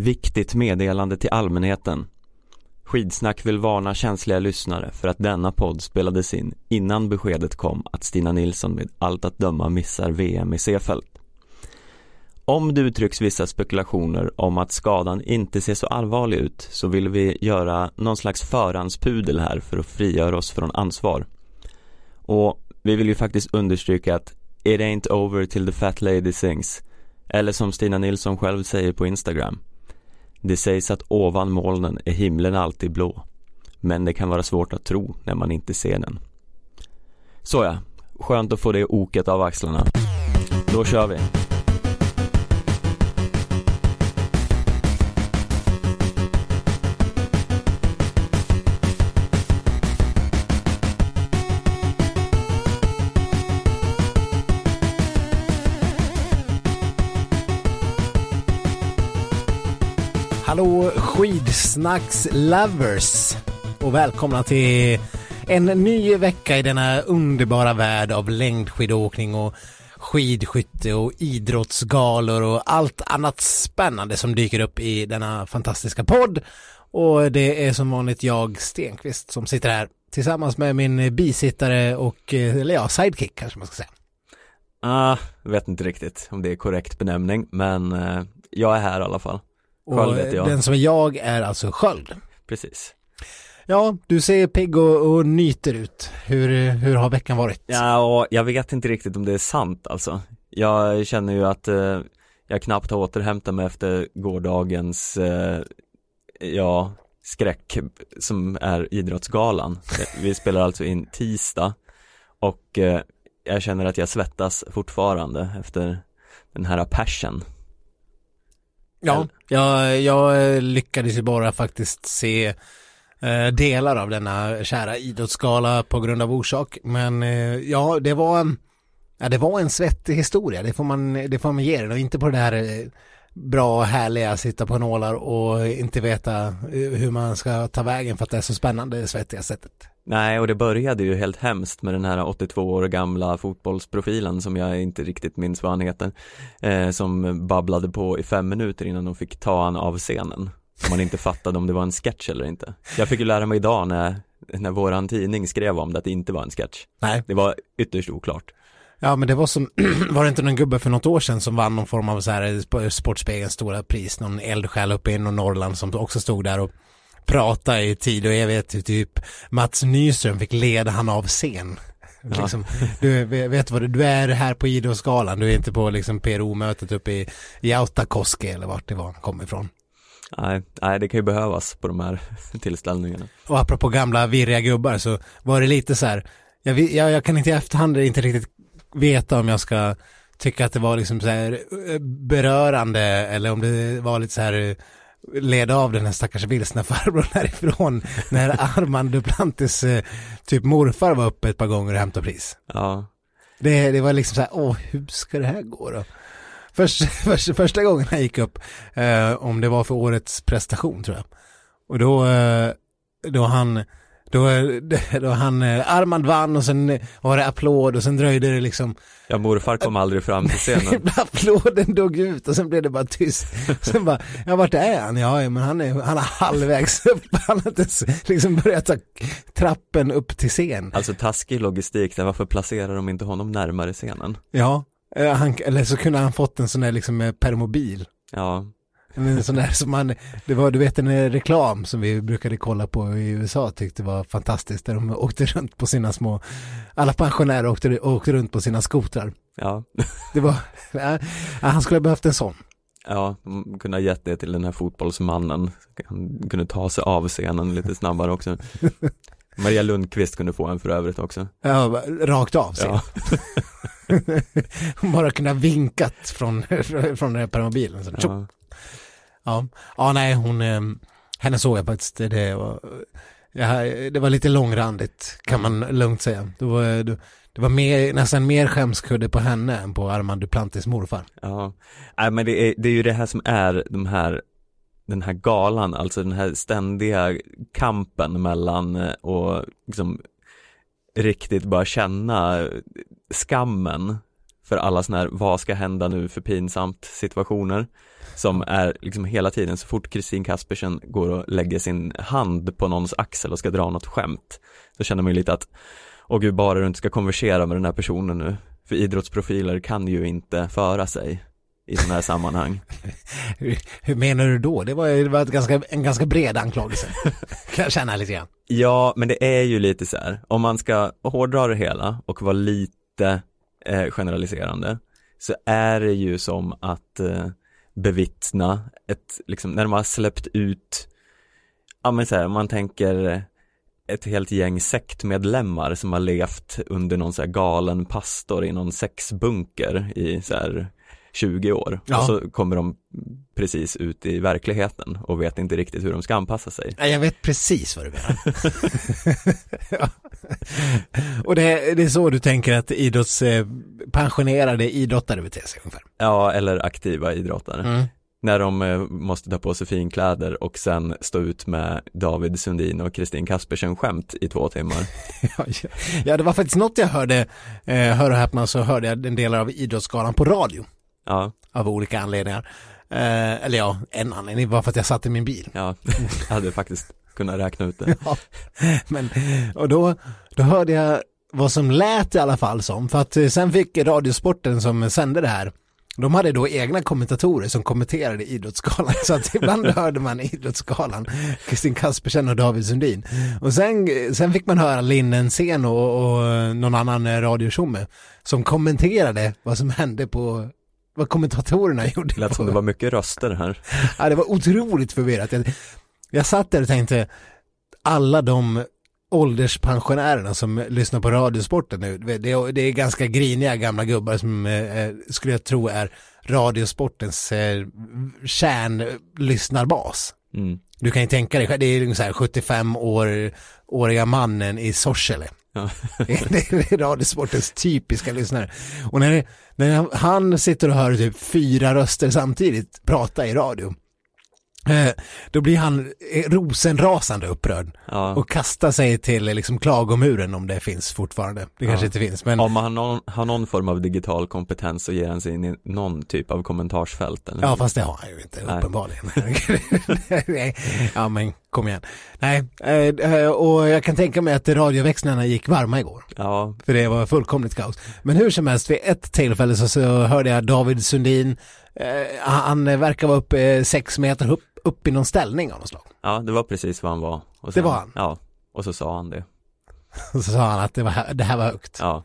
Viktigt meddelande till allmänheten. Skidsnack vill varna känsliga lyssnare för att denna podd spelades in innan beskedet kom att Stina Nilsson med allt att döma missar VM i Seefeld. Om det uttrycks vissa spekulationer om att skadan inte ser så allvarlig ut så vill vi göra någon slags förhandspudel här för att frigöra oss från ansvar. Och vi vill ju faktiskt understryka att it ain't over till the fat lady sings. Eller som Stina Nilsson själv säger på Instagram. Det sägs att ovan molnen är himlen alltid blå. Men det kan vara svårt att tro när man inte ser den. Såja, skönt att få det oket av axlarna. Då kör vi. Hallå skidsnacks-lovers och välkomna till en ny vecka i denna underbara värld av längdskidåkning och skidskytte och idrottsgalor och allt annat spännande som dyker upp i denna fantastiska podd. Och det är som vanligt jag, Stenqvist, som sitter här tillsammans med min bisittare och, eh, eller ja, sidekick kanske man ska säga. Ah, vet inte riktigt om det är korrekt benämning, men uh, jag är här i alla fall. Och den som är jag är alltså Sköld. Precis. Ja, du ser pigg och, och nyter ut. Hur, hur har veckan varit? Ja, och jag vet inte riktigt om det är sant alltså. Jag känner ju att eh, jag knappt har återhämtat mig efter gårdagens, eh, ja, skräck som är Idrottsgalan. Vi spelar alltså in tisdag och eh, jag känner att jag svettas fortfarande efter den här passion. Ja, jag, jag lyckades ju bara faktiskt se eh, delar av denna kära idrottsgala på grund av orsak. Men eh, ja, det var, ja, det var en svettig historia, det får man, det får man ge den och inte på det här eh, bra, härliga, sitta på nålar och inte veta eh, hur man ska ta vägen för att det är så spännande, svettiga sättet. Nej, och det började ju helt hemskt med den här 82 år gamla fotbollsprofilen som jag inte riktigt minns vad han heter eh, Som babblade på i fem minuter innan de fick ta han av scenen. Om man inte fattade om det var en sketch eller inte. Jag fick ju lära mig idag när, när våran tidning skrev om det att det inte var en sketch. Nej. Det var ytterst oklart. Ja men det var som, var det inte någon gubbe för något år sedan som vann någon form av så här Sportspegelns stora pris, någon eldsjäl uppe i Norrland som också stod där och prata i tid och evighet, typ Mats Nyström fick leda han av scen. Ja. Liksom, du vet vad du, är här på Idrottsgalan, du är inte på liksom PRO-mötet uppe i Jautakoski eller vart det var han kom ifrån. Nej, nej, det kan ju behövas på de här tillställningarna. Och apropå gamla virriga gubbar så var det lite så här, jag, jag, jag kan inte i efterhand inte riktigt veta om jag ska tycka att det var liksom så här eh, berörande eller om det var lite så här leda av den här stackars vilsna farbrorn härifrån när Armand Duplantis eh, typ morfar var uppe ett par gånger och hämtade pris. Ja. Det, det var liksom så här, åh, hur ska det här gå då? Först, först, första gången han gick upp, eh, om det var för årets prestation tror jag. Och då, eh, då han då, då han, eh, Armand vann och sen var det applåd och sen dröjde det liksom. Ja morfar kom aldrig fram till scenen. Applåden dog ut och sen blev det bara tyst. Sen bara, ja vart är han? Ja men han är, han är halvvägs upp. Han har inte liksom börjat ta trappen upp till scen. Alltså taskig logistik. Där, varför placerar de inte honom närmare scenen? Ja, eh, han, eller så kunde han fått en sån där liksom permobil. Ja en sån där som man, det var du vet en reklam som vi brukade kolla på i USA tyckte var fantastiskt där de åkte runt på sina små, alla pensionärer åkte, åkte runt på sina skotrar. Ja. Det var, ja, han skulle ha behövt en sån. Ja, kunde ha gett det till den här fotbollsmannen. Han kunde ta sig av scenen lite snabbare också. Maria Lundqvist kunde få en för övrigt också. Ja, rakt av sig. Ja. Bara kunna vinkat från, från den här permobilen. Så, ja. Ja, ja nej hon, eh, henne såg jag faktiskt, det var, det var lite långrandigt kan man lugnt säga. Det var, det, det var mer, nästan mer skämskudde på henne än på Armand Duplantis morfar. Ja, nej men det är, det är ju det här som är de här den här galan, alltså den här ständiga kampen mellan eh, och liksom riktigt bara känna skammen för alla sådana här, vad ska hända nu för pinsamt situationer som är liksom hela tiden så fort Kristin Kaspersen går och lägger sin hand på någons axel och ska dra något skämt då känner man ju lite att åh gud bara du inte ska konversera med den här personen nu för idrottsprofiler kan ju inte föra sig i sådana här sammanhang. hur, hur, menar du då? Det var, det var ganska, en ganska bred anklagelse. kan jag känna lite grann. Ja, men det är ju lite så här, om man ska hårdra det hela och vara lite eh, generaliserande så är det ju som att eh, bevittna ett, liksom, när de har släppt ut, ja men så här, man tänker ett helt gäng sektmedlemmar som har levt under någon så här galen pastor i någon sexbunker i så här 20 år ja. och så kommer de precis ut i verkligheten och vet inte riktigt hur de ska anpassa sig. Jag vet precis vad du menar. ja. Och det, det, är så du tänker att idrotts, eh, pensionerade idrottare beter sig ungefär? Ja, eller aktiva idrottare. Mm. När de eh, måste ta på sig finkläder och sen stå ut med David Sundin och Kristin Kaspersen skämt i två timmar. ja, det var faktiskt något jag hörde, eh, hör och häpna så hörde jag en del av Idrottsgalan på radio. Ja. Av olika anledningar. Eh, eller ja, en anledning var för att jag satt i min bil. Ja, jag hade faktiskt kunnat räkna ut det. ja, men, och då, då hörde jag vad som lät i alla fall som, för att eh, sen fick Radiosporten som sände det här, de hade då egna kommentatorer som kommenterade Idrottsgalan, så att ibland hörde man Idrottsgalan, Kristin Kaspersen och David Sundin. Och sen, sen fick man höra Linnen Sen och, och någon annan radiotjomme som kommenterade vad som hände på vad kommentatorerna gjorde. Det lät som det var mycket röster här. ja, det var otroligt förvirrat. Jag, jag satt där och tänkte, alla de ålderspensionärerna som lyssnar på Radiosporten nu, det är, det är ganska griniga gamla gubbar som eh, skulle jag tro är Radiosportens eh, kärnlyssnarbas. Mm. Du kan ju tänka dig, det är ungefär 75 år, åriga mannen i Sorsele Ja. det är Radiosportens typiska lyssnare. Och när, när han sitter och hör typ fyra röster samtidigt prata i radio, då blir han eh, rosenrasande upprörd ja. och kastar sig till liksom klagomuren om det finns fortfarande. Det kanske inte finns men Om har någon, har någon form av digital kompetens så ger han sig in i någon typ av kommentarsfält eller? Ja fast det har han ju inte Nej. uppenbarligen. ja men kom igen. Nej, eh, och jag kan tänka mig att radioväxlarna gick varma igår. Ja. För det var fullkomligt kaos. Men hur som helst, vid ett tillfälle så, så hörde jag David Sundin han verkar vara uppe sex meter upp, upp i någon ställning av något slag. Ja, det var precis vad han var. Sen, det var han? Ja, och så sa han det. och så sa han att det, var, det här var högt. Ja.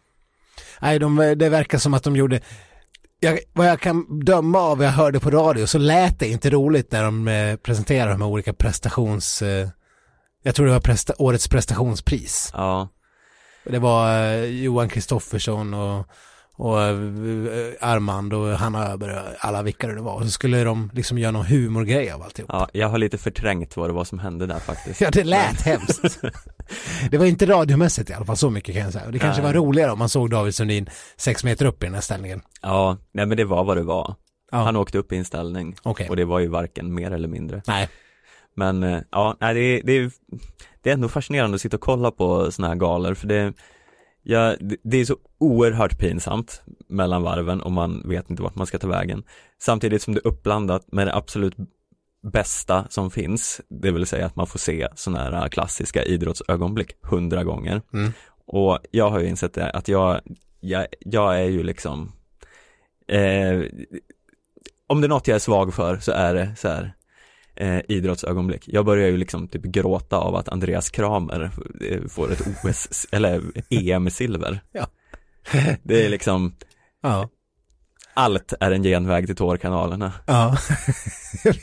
Nej, de, det verkar som att de gjorde, jag, vad jag kan döma av vad jag hörde på radio så lät det inte roligt när de eh, presenterade de här olika prestations, eh, jag tror det var presta, årets prestationspris. Ja. Det var eh, Johan Kristoffersson och och äh, Armand och Hanna Öberg och alla vilka det var. Så skulle de liksom göra någon humorgrej av alltihop. Ja, jag har lite förträngt vad det var som hände där faktiskt. ja, det lät hemskt. det var inte radiomässigt i alla fall, så mycket kan jag säga. Det kanske nej. var roligare om man såg David Sundin sex meter upp i den här ställningen. Ja, nej men det var vad det var. Ja. Han åkte upp i en ställning. Okay. Och det var ju varken mer eller mindre. Nej. Men eh, ja, nej, det, det, det är ändå fascinerande att sitta och kolla på sådana här galor för det Ja, det är så oerhört pinsamt mellan varven och man vet inte vart man ska ta vägen. Samtidigt som det är uppblandat med det absolut bästa som finns, det vill säga att man får se sådana här klassiska idrottsögonblick hundra gånger. Mm. Och jag har ju insett det, att jag, jag, jag är ju liksom eh, om det är något jag är svag för så är det så här eh, idrottsögonblick. Jag börjar ju liksom typ gråta av att Andreas Kramer eh, får ett OS, eller EM-silver. Ja. Det är liksom, ja. allt är en genväg till tårkanalerna. Ja,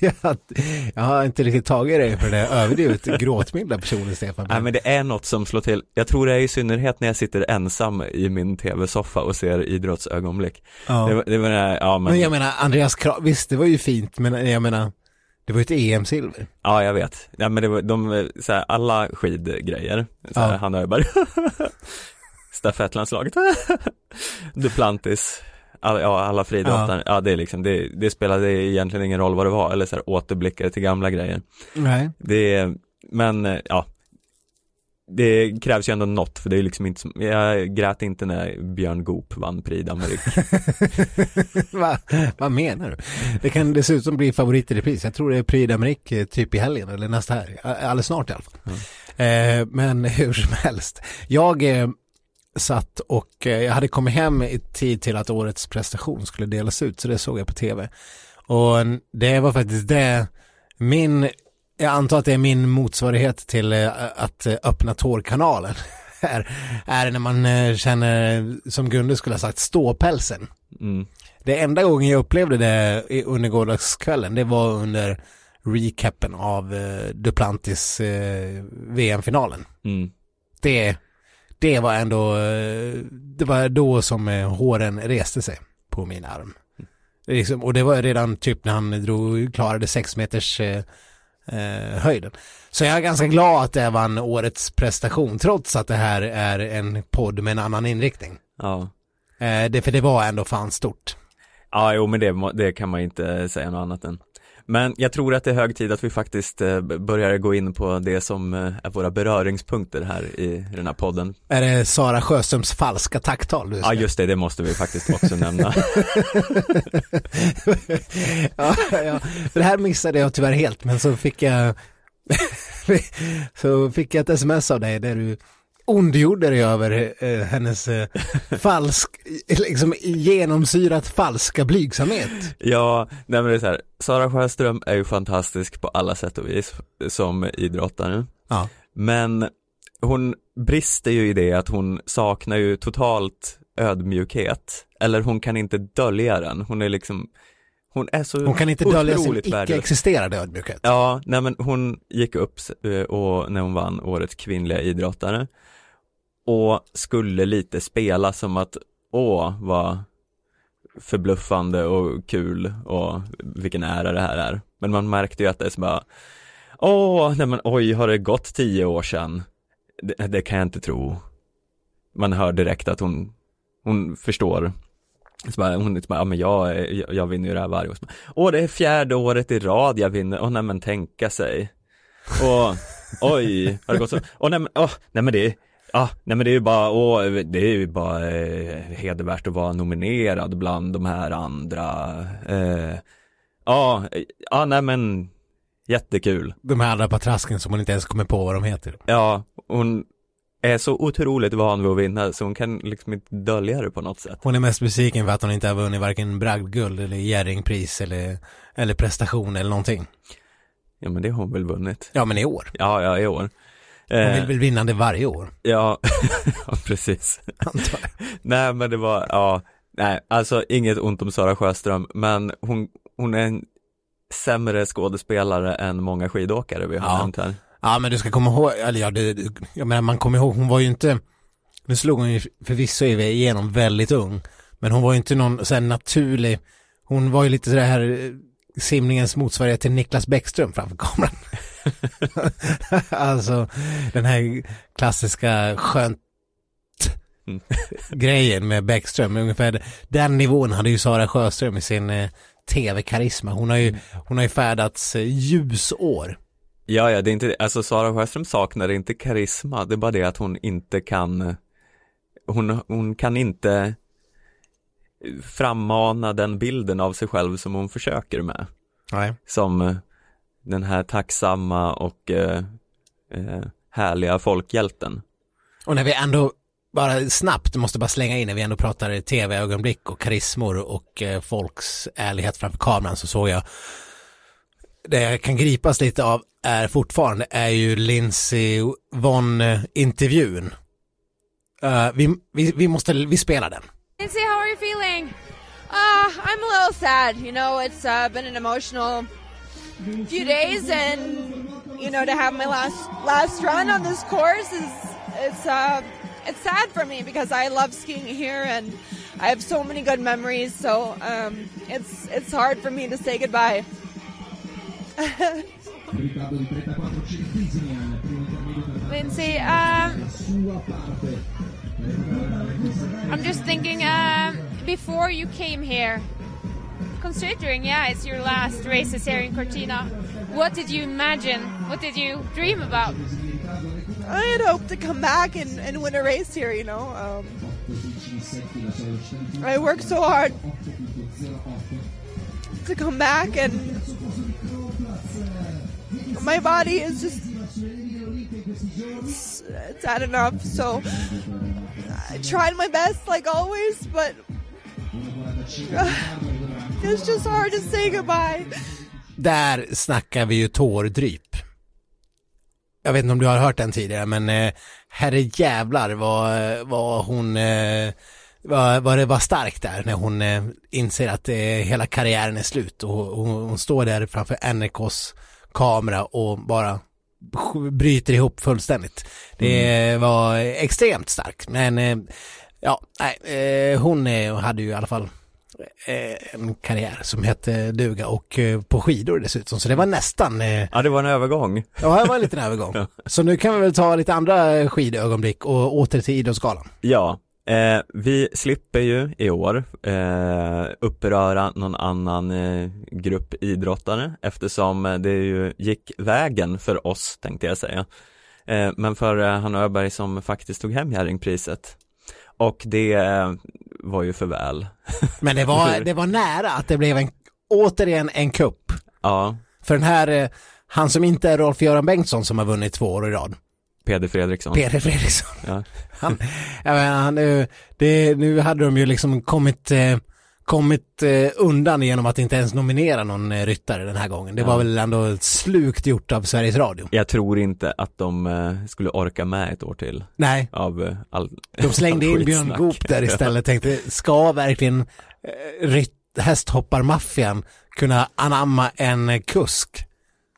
jag har inte riktigt tagit dig för det överdrivet gråtmilda personen Stefan. Nej men det är något som slår till, jag tror det är i synnerhet när jag sitter ensam i min tv-soffa och ser idrottsögonblick. Ja. Det, det var, ja, men... men jag menar Andreas Kramer, visst det var ju fint men jag menar det var ju ett EM-silver. Ja, jag vet. Ja, men det var de, så här, alla skidgrejer, så här, ja. han Öberg, stafettlandslaget, Duplantis, all, ja, alla friidrottare, ja. ja. det är liksom, det, det spelade egentligen ingen roll vad det var, eller så här, återblickar till gamla grejer. Nej. Det, men ja, det krävs ju ändå något för det är liksom inte som, jag grät inte när Björn Goop vann Prix d'Amérique. Va, vad menar du? Det kan dessutom bli favorit i repris. Jag tror det är Prix d'Amérique typ i helgen eller nästa här. Alldeles snart i alla fall. Mm. Eh, men hur som helst. Jag eh, satt och eh, jag hade kommit hem i tid till att årets prestation skulle delas ut så det såg jag på tv. Och det var faktiskt det min jag antar att det är min motsvarighet till eh, att eh, öppna tårkanalen. är, är när man eh, känner, som Gunde skulle ha sagt, ståpälsen. Mm. Det enda gången jag upplevde det under gårdagskvällen, det var under recapen av Duplantis VM-finalen. Mm. Det, det var ändå, det var då som håren reste sig på min arm. Liksom, och det var redan typ när han drog, klarade sex meters eh, höjden. Så jag är ganska glad att det vann årets prestation trots att det här är en podd med en annan inriktning. Ja. Eh, det, för det var ändå fan stort. Ja, jo men det, det kan man inte säga något annat än. Men jag tror att det är hög tid att vi faktiskt eh, börjar gå in på det som eh, är våra beröringspunkter här i den här podden. Är det Sara Sjöströms falska tacktal? Ja, just det, det måste vi faktiskt också nämna. ja, ja, det här missade jag tyvärr helt, men så fick jag så fick jag ett sms av dig där du ondgjorde dig över eh, hennes eh, falsk, liksom genomsyrat falska blygsamhet. Ja, nej men det är så här, Sara Sjöström är ju fantastisk på alla sätt och vis som idrottare. Ja. Men hon brister ju i det att hon saknar ju totalt ödmjukhet. Eller hon kan inte dölja den, hon är liksom hon är så Hon kan inte dölja sin icke-existerande ödmjukhet. Ja, nej men hon gick upp eh, och när hon vann årets kvinnliga idrottare och skulle lite spela som att åh vad förbluffande och kul och vilken ära det här är. Men man märkte ju att det är så bara åh, nej men oj, har det gått tio år sedan? Det, det kan jag inte tro. Man hör direkt att hon, hon förstår. Så bara, hon är bara, ja men jag, jag, jag vinner ju det här varje år. Åh, det är fjärde året i rad jag vinner. Åh, nej men tänka sig. Och oj, har det gått så? Åh, nej men, åh, nej men det Ja, nej men det är ju bara, åh, det är ju bara eh, hedervärt att vara nominerad bland de här andra. Eh, ja, ja nej men jättekul. De här andra patrasken som hon inte ens kommer på vad de heter. Ja, hon är så otroligt van vid att vinna så hon kan liksom inte dölja det på något sätt. Hon är mest besviken för att hon inte har vunnit varken bragdguld eller Jerringpris eller, eller prestation eller någonting. Ja men det har hon väl vunnit. Ja men i år. Ja, ja i år. Hon vill väl vinna det varje år? Ja, ja precis. Antar Nej men det var, ja, nej alltså inget ont om Sara Sjöström men hon, hon är en sämre skådespelare än många skidåkare vi har ja. nämnt här. Ja men du ska komma ihåg, eller ja, det, jag menar man kommer ihåg, hon var ju inte, nu slog hon ju förvisso igenom väldigt ung, men hon var ju inte någon så här naturlig, hon var ju lite sådär här simningens motsvarighet till Niklas Bäckström framför kameran. alltså den här klassiska skönt mm. grejen med Bäckström, ungefär den nivån hade ju Sara Sjöström i sin eh, tv-karisma. Hon har ju, mm. hon har ju färdats eh, ljusår. Ja, ja, det är inte, alltså Sara Sjöström saknar inte karisma, det är bara det att hon inte kan, hon, hon kan inte frammana den bilden av sig själv som hon försöker med. Nej. Som den här tacksamma och eh, eh, härliga folkhjälten. Och när vi ändå bara snabbt måste bara slänga in när vi ändå pratar tv-ögonblick och karismor och eh, folks ärlighet framför kameran så såg jag det jag kan gripas lite av är fortfarande är ju Lindsey Vonn-intervjun. Uh, vi, vi, vi måste, vi spelar den. Lindsay, how are you feeling? Uh, I'm a little sad. You know, it's uh, been an emotional few days, and you know, to have my last last run on this course is it's uh, it's sad for me because I love skiing here and I have so many good memories. So um, it's it's hard for me to say goodbye. Lindsay, um, I'm just thinking, uh, before you came here, considering, yeah, it's your last races here in Cortina, what did you imagine? What did you dream about? I had hoped to come back and, and win a race here, you know. Um, I worked so hard to come back, and my body is just it's, it's had enough. So I tried my best, like always, but uh, it's just hard to say goodbye. Där snackar vi ju tårdryp. Jag vet inte om du har hört den tidigare, men eh, herre jävlar vad, vad hon, eh, vad, vad det var starkt där när hon eh, inser att eh, hela karriären är slut och hon, hon står där framför NRKs kamera och bara bryter ihop fullständigt. Det mm. var extremt starkt, men eh, ja, nej, hon hade ju i alla fall en karriär som hette duga och eh, på skidor dessutom. Så det var nästan... Eh, ja, det var en övergång. Ja, det var en liten övergång. Så nu kan vi väl ta lite andra skidögonblick och åter till Idrottsgalan. Ja, Eh, vi slipper ju i år eh, uppröra någon annan eh, grupp idrottare eftersom det ju gick vägen för oss tänkte jag säga. Eh, men för eh, han Öberg som faktiskt tog hem Jerringpriset. Och det eh, var ju för väl. Men det var, det var nära att det blev en, återigen en kupp. Ja. För den här, eh, han som inte är Rolf-Göran Bengtsson som har vunnit två år i rad. Peder Fredriksson. Peder Fredriksson. Ja. Han, jag menar, nu, det, nu hade de ju liksom kommit, eh, kommit eh, undan genom att inte ens nominera någon eh, ryttare den här gången. Det ja. var väl ändå slukt gjort av Sveriges Radio. Jag tror inte att de eh, skulle orka med ett år till. Nej. Av all, De slängde all in Björn Goop där istället, tänkte, ska verkligen rytt, hästhopparmaffian kunna anamma en kusk?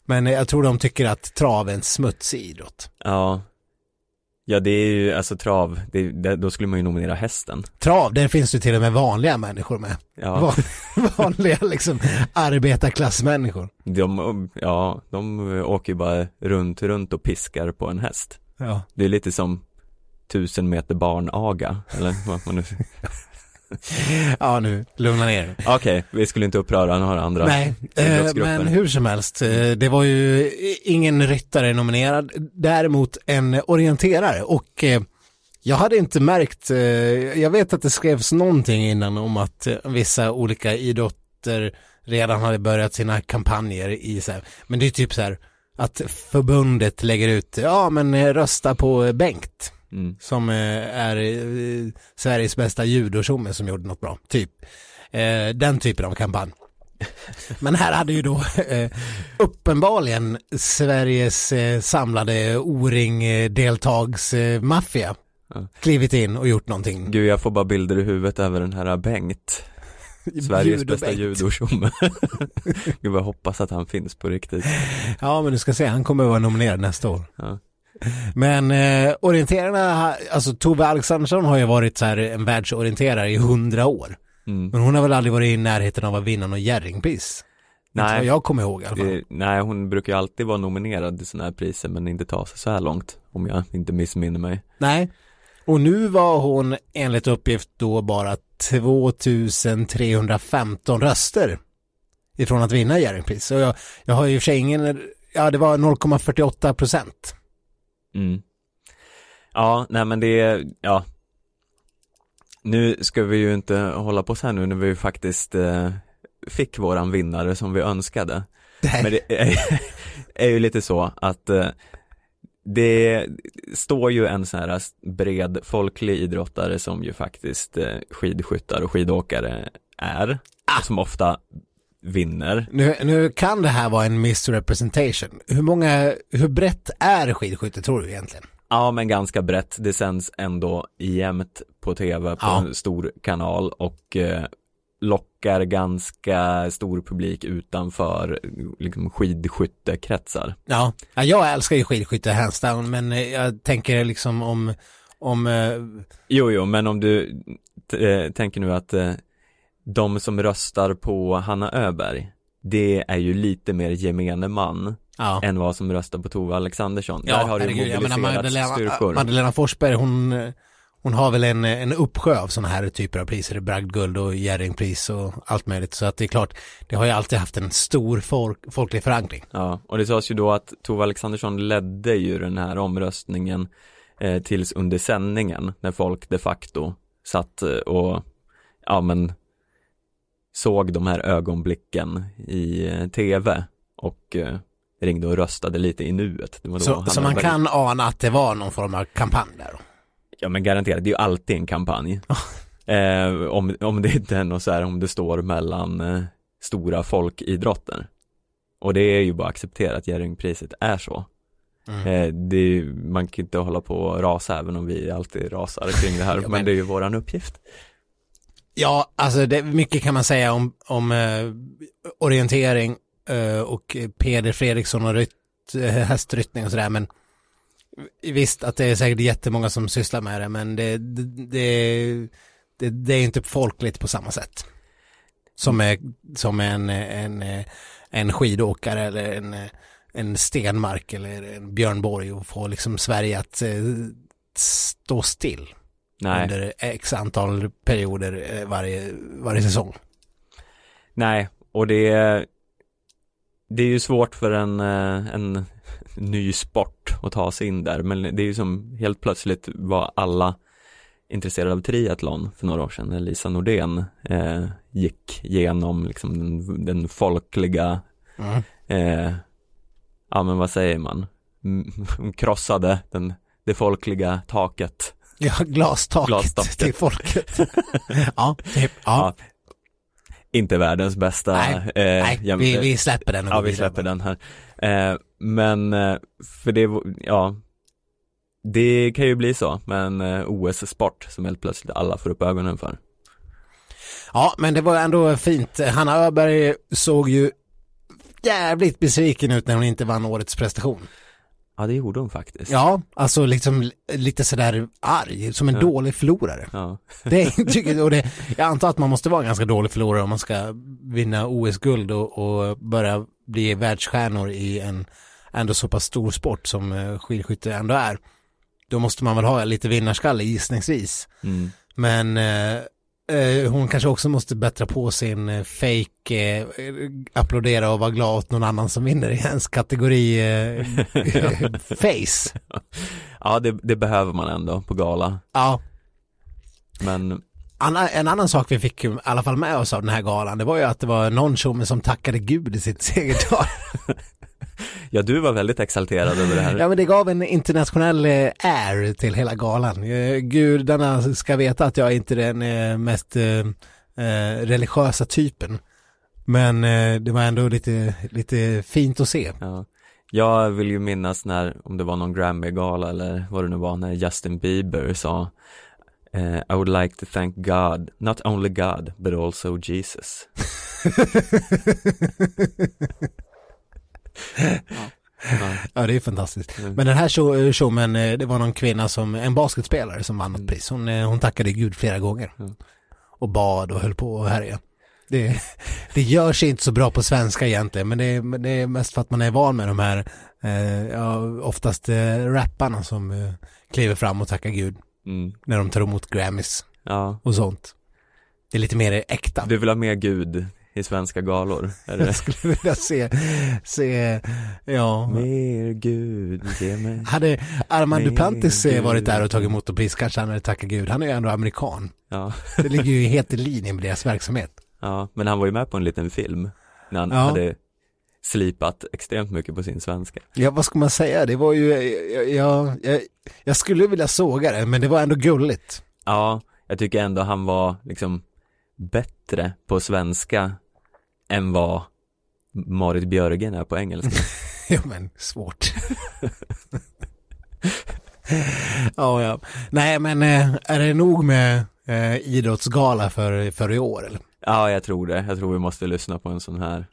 Men jag tror de tycker att trav är en smutsig idrott. Ja. Ja det är ju, alltså trav, det, det, då skulle man ju nominera hästen. Trav, där finns det till och med vanliga människor med. Ja. vanliga liksom arbetarklassmänniskor. De, ja, de åker ju bara runt, runt och piskar på en häst. Ja. Det är lite som tusen meter barnaga, eller vad man nu ja, nu, lugna ner. Okej, okay, vi skulle inte uppröra några andra Nej, eh, men hur som helst, eh, det var ju ingen ryttare nominerad, däremot en orienterare. Och eh, jag hade inte märkt, jag vet att det skrevs någonting innan om att vissa olika idrotter redan hade börjat sina kampanjer i så här, men det är typ så här att förbundet lägger ut, ja men rösta på Bengt. Mm. Som eh, är eh, Sveriges bästa judotjomme som gjorde något bra, typ. Eh, den typen av kampanj. Men här hade ju då uppenbarligen Sveriges samlade O-ring-deltagsmaffia ja. klivit in och gjort någonting. Gud, jag får bara bilder i huvudet över den här Bengt. Sveriges bästa judotjomme. Gud, jag hoppas att han finns på riktigt. Ja, men du ska se, han kommer att vara nominerad nästa år. Ja. Men eh, orienterarna, alltså Tove Alexandersson har ju varit så här en världsorienterare i hundra år. Mm. Men hon har väl aldrig varit i närheten av att vinna någon Jerringpris? Nej. Inte vad jag kommer ihåg i alla fall. Nej, hon brukar ju alltid vara nominerad till sådana här priser men inte ta sig så här långt. Om jag inte missminner mig. Nej. Och nu var hon enligt uppgift då bara 2315 röster ifrån att vinna Jerringpris. Så jag, jag har ju i och för sig ingen, ja det var 0,48 procent. Mm. Ja, nej men det är, ja Nu ska vi ju inte hålla på så här nu när vi faktiskt eh, fick våran vinnare som vi önskade nej. Men det är, är ju lite så att eh, det står ju en sån här bred folklig idrottare som ju faktiskt eh, skidskyttar och skidåkare är, ah. som ofta vinner. Nu, nu kan det här vara en misrepresentation. Hur många, hur brett är skidskytte tror du egentligen? Ja men ganska brett, det sänds ändå jämt på tv på ja. en stor kanal och eh, lockar ganska stor publik utanför liksom, skidskyttekretsar. Ja. ja, jag älskar ju skidskytte hands down men eh, jag tänker liksom om, om eh... Jo, jo, men om du tänker nu att eh, de som röstar på Hanna Öberg det är ju lite mer gemene man ja. än vad som röstar på Tove Alexandersson. Ja, Där har du mobiliserat Magdalena, styrkor. Magdalena Forsberg, hon, hon har väl en, en uppsjö av sådana här typer av priser, bragdguld och Jerringpris och allt möjligt. Så att det är klart, det har ju alltid haft en stor folk, folklig förankring. Ja, och det sades ju då att Tove Alexandersson ledde ju den här omröstningen eh, tills under sändningen när folk de facto satt eh, och ja men såg de här ögonblicken i eh, tv och eh, ringde och röstade lite i nuet. så, så man kan ana att det var någon form av kampanj där? Ja men garanterat, det är ju alltid en kampanj. eh, om, om det inte är något så här, om det står mellan eh, stora folkidrotter. Och det är ju bara accepterat att Jerringpriset är så. Mm. Eh, det är, man kan inte hålla på och rasa även om vi alltid rasar kring det här, ja, men, men, det är ju våran uppgift. Ja, alltså det, mycket kan man säga om, om eh, orientering eh, och Peder Fredriksson och rytt, eh, hästryttning och sådär, men visst att det är säkert jättemånga som sysslar med det, men det, det, det, det, det är inte folkligt på samma sätt. Som, är, som en, en, en skidåkare eller en, en Stenmark eller en Björn Borg och få liksom Sverige att eh, stå still. Nej. under x antal perioder eh, varje, varje säsong. Nej, och det är, det är ju svårt för en, eh, en ny sport att ta sig in där, men det är ju som helt plötsligt var alla intresserade av triathlon för några år sedan när Lisa Nordén eh, gick igenom liksom den, den folkliga mm. eh, ja men vad säger man, Hon krossade den, det folkliga taket Ja, glastaket, glastaket. till folket. ja, typ, ja. ja. Inte världens bästa. Nej, eh, nej vi, vi, släpper den. ja, vi släpper den här. Eh, men, eh, för det, ja, det kan ju bli så med en eh, OS-sport som helt plötsligt alla får upp ögonen för. Ja, men det var ändå fint. Hanna Öberg såg ju jävligt besviken ut när hon inte vann årets prestation. Ja det gjorde hon faktiskt. Ja, alltså liksom lite sådär arg, som en ja. dålig förlorare. Ja. Det är, och det, jag antar att man måste vara en ganska dålig förlorare om man ska vinna OS-guld och, och börja bli världsstjärnor i en ändå så pass stor sport som eh, skidskytte ändå är. Då måste man väl ha lite vinnarskalle gissningsvis. Mm. Men Eh, hon kanske också måste bättra på sin eh, fake eh, applådera och vara glad åt någon annan som vinner i ens kategori face. Ja, det, det, behöver man ändå på gala. Ja. Men en annan sak vi fick i alla fall med oss av den här galan, det var ju att det var någon tjomme som tackade Gud i sitt segertal. Ja, du var väldigt exalterad över det här. Ja, men det gav en internationell eh, air till hela galan. Eh, gudarna ska veta att jag inte är den eh, mest religiösa typen. Men det var ändå lite, lite fint att se. Ja. Jag vill ju minnas när, om det var någon Grammy-gala eller vad det nu var, när Justin Bieber sa Uh, I would like to thank God, not only God, but also Jesus. ja. ja. det är fantastiskt. Mm. Men den här show, showmen, eh, det var någon kvinna som, en basketspelare som vann ett pris. Hon, eh, hon tackade Gud flera gånger. Mm. Och bad och höll på och härja. Det, det gör sig inte så bra på svenska egentligen, men det är, det är mest för att man är van med de här, eh, ja, oftast eh, rapparna som eh, kliver fram och tackar Gud. Mm. När de tar emot Grammys ja. och sånt. Det är lite mer äkta. Du vill ha mer Gud i svenska galor? Är det? Jag skulle vilja se, se, ja. Mer Gud, ge mig. Hade Armand Duplantis Gud. varit där och tagit emot och pris kanske han hade tackat Gud. Han är ju ändå amerikan. Ja. Det ligger ju helt i linje med deras verksamhet. Ja, men han var ju med på en liten film när han ja. hade slipat extremt mycket på sin svenska. Ja, vad ska man säga? Det var ju, jag, jag, jag skulle vilja såga det, men det var ändå gulligt. Ja, jag tycker ändå han var liksom bättre på svenska än vad Marit Björgen är på engelska. ja men svårt. ja, ja. Nej men eh, är det nog med eh, idrottsgala för, för i år eller? Ja, jag tror det. Jag tror vi måste lyssna på en sån här.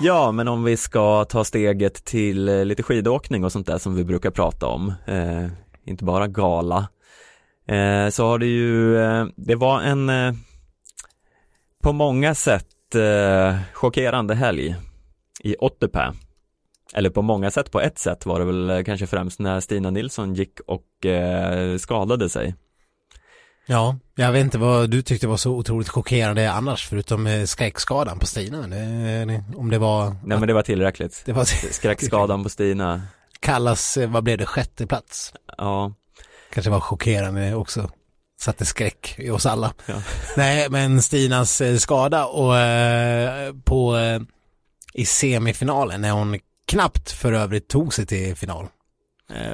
Ja, men om vi ska ta steget till eh, lite skidåkning och sånt där som vi brukar prata om, eh, inte bara gala, eh, så har det ju, eh, det var en eh, på många sätt eh, chockerande helg i Ottepää eller på många sätt, på ett sätt var det väl kanske främst när Stina Nilsson gick och eh, skadade sig. Ja, jag vet inte vad du tyckte var så otroligt chockerande annars förutom eh, skräckskadan på Stina. Det, om det var... Nej men det var tillräckligt. Det var Skräckskadan på Stina. Kallas, eh, vad blev det, sjätte plats? Ja. Kanske var chockerande också. Satte skräck i oss alla. Ja. Nej, men Stinas eh, skada och eh, på eh, i semifinalen när hon knappt för övrigt tog sig till final.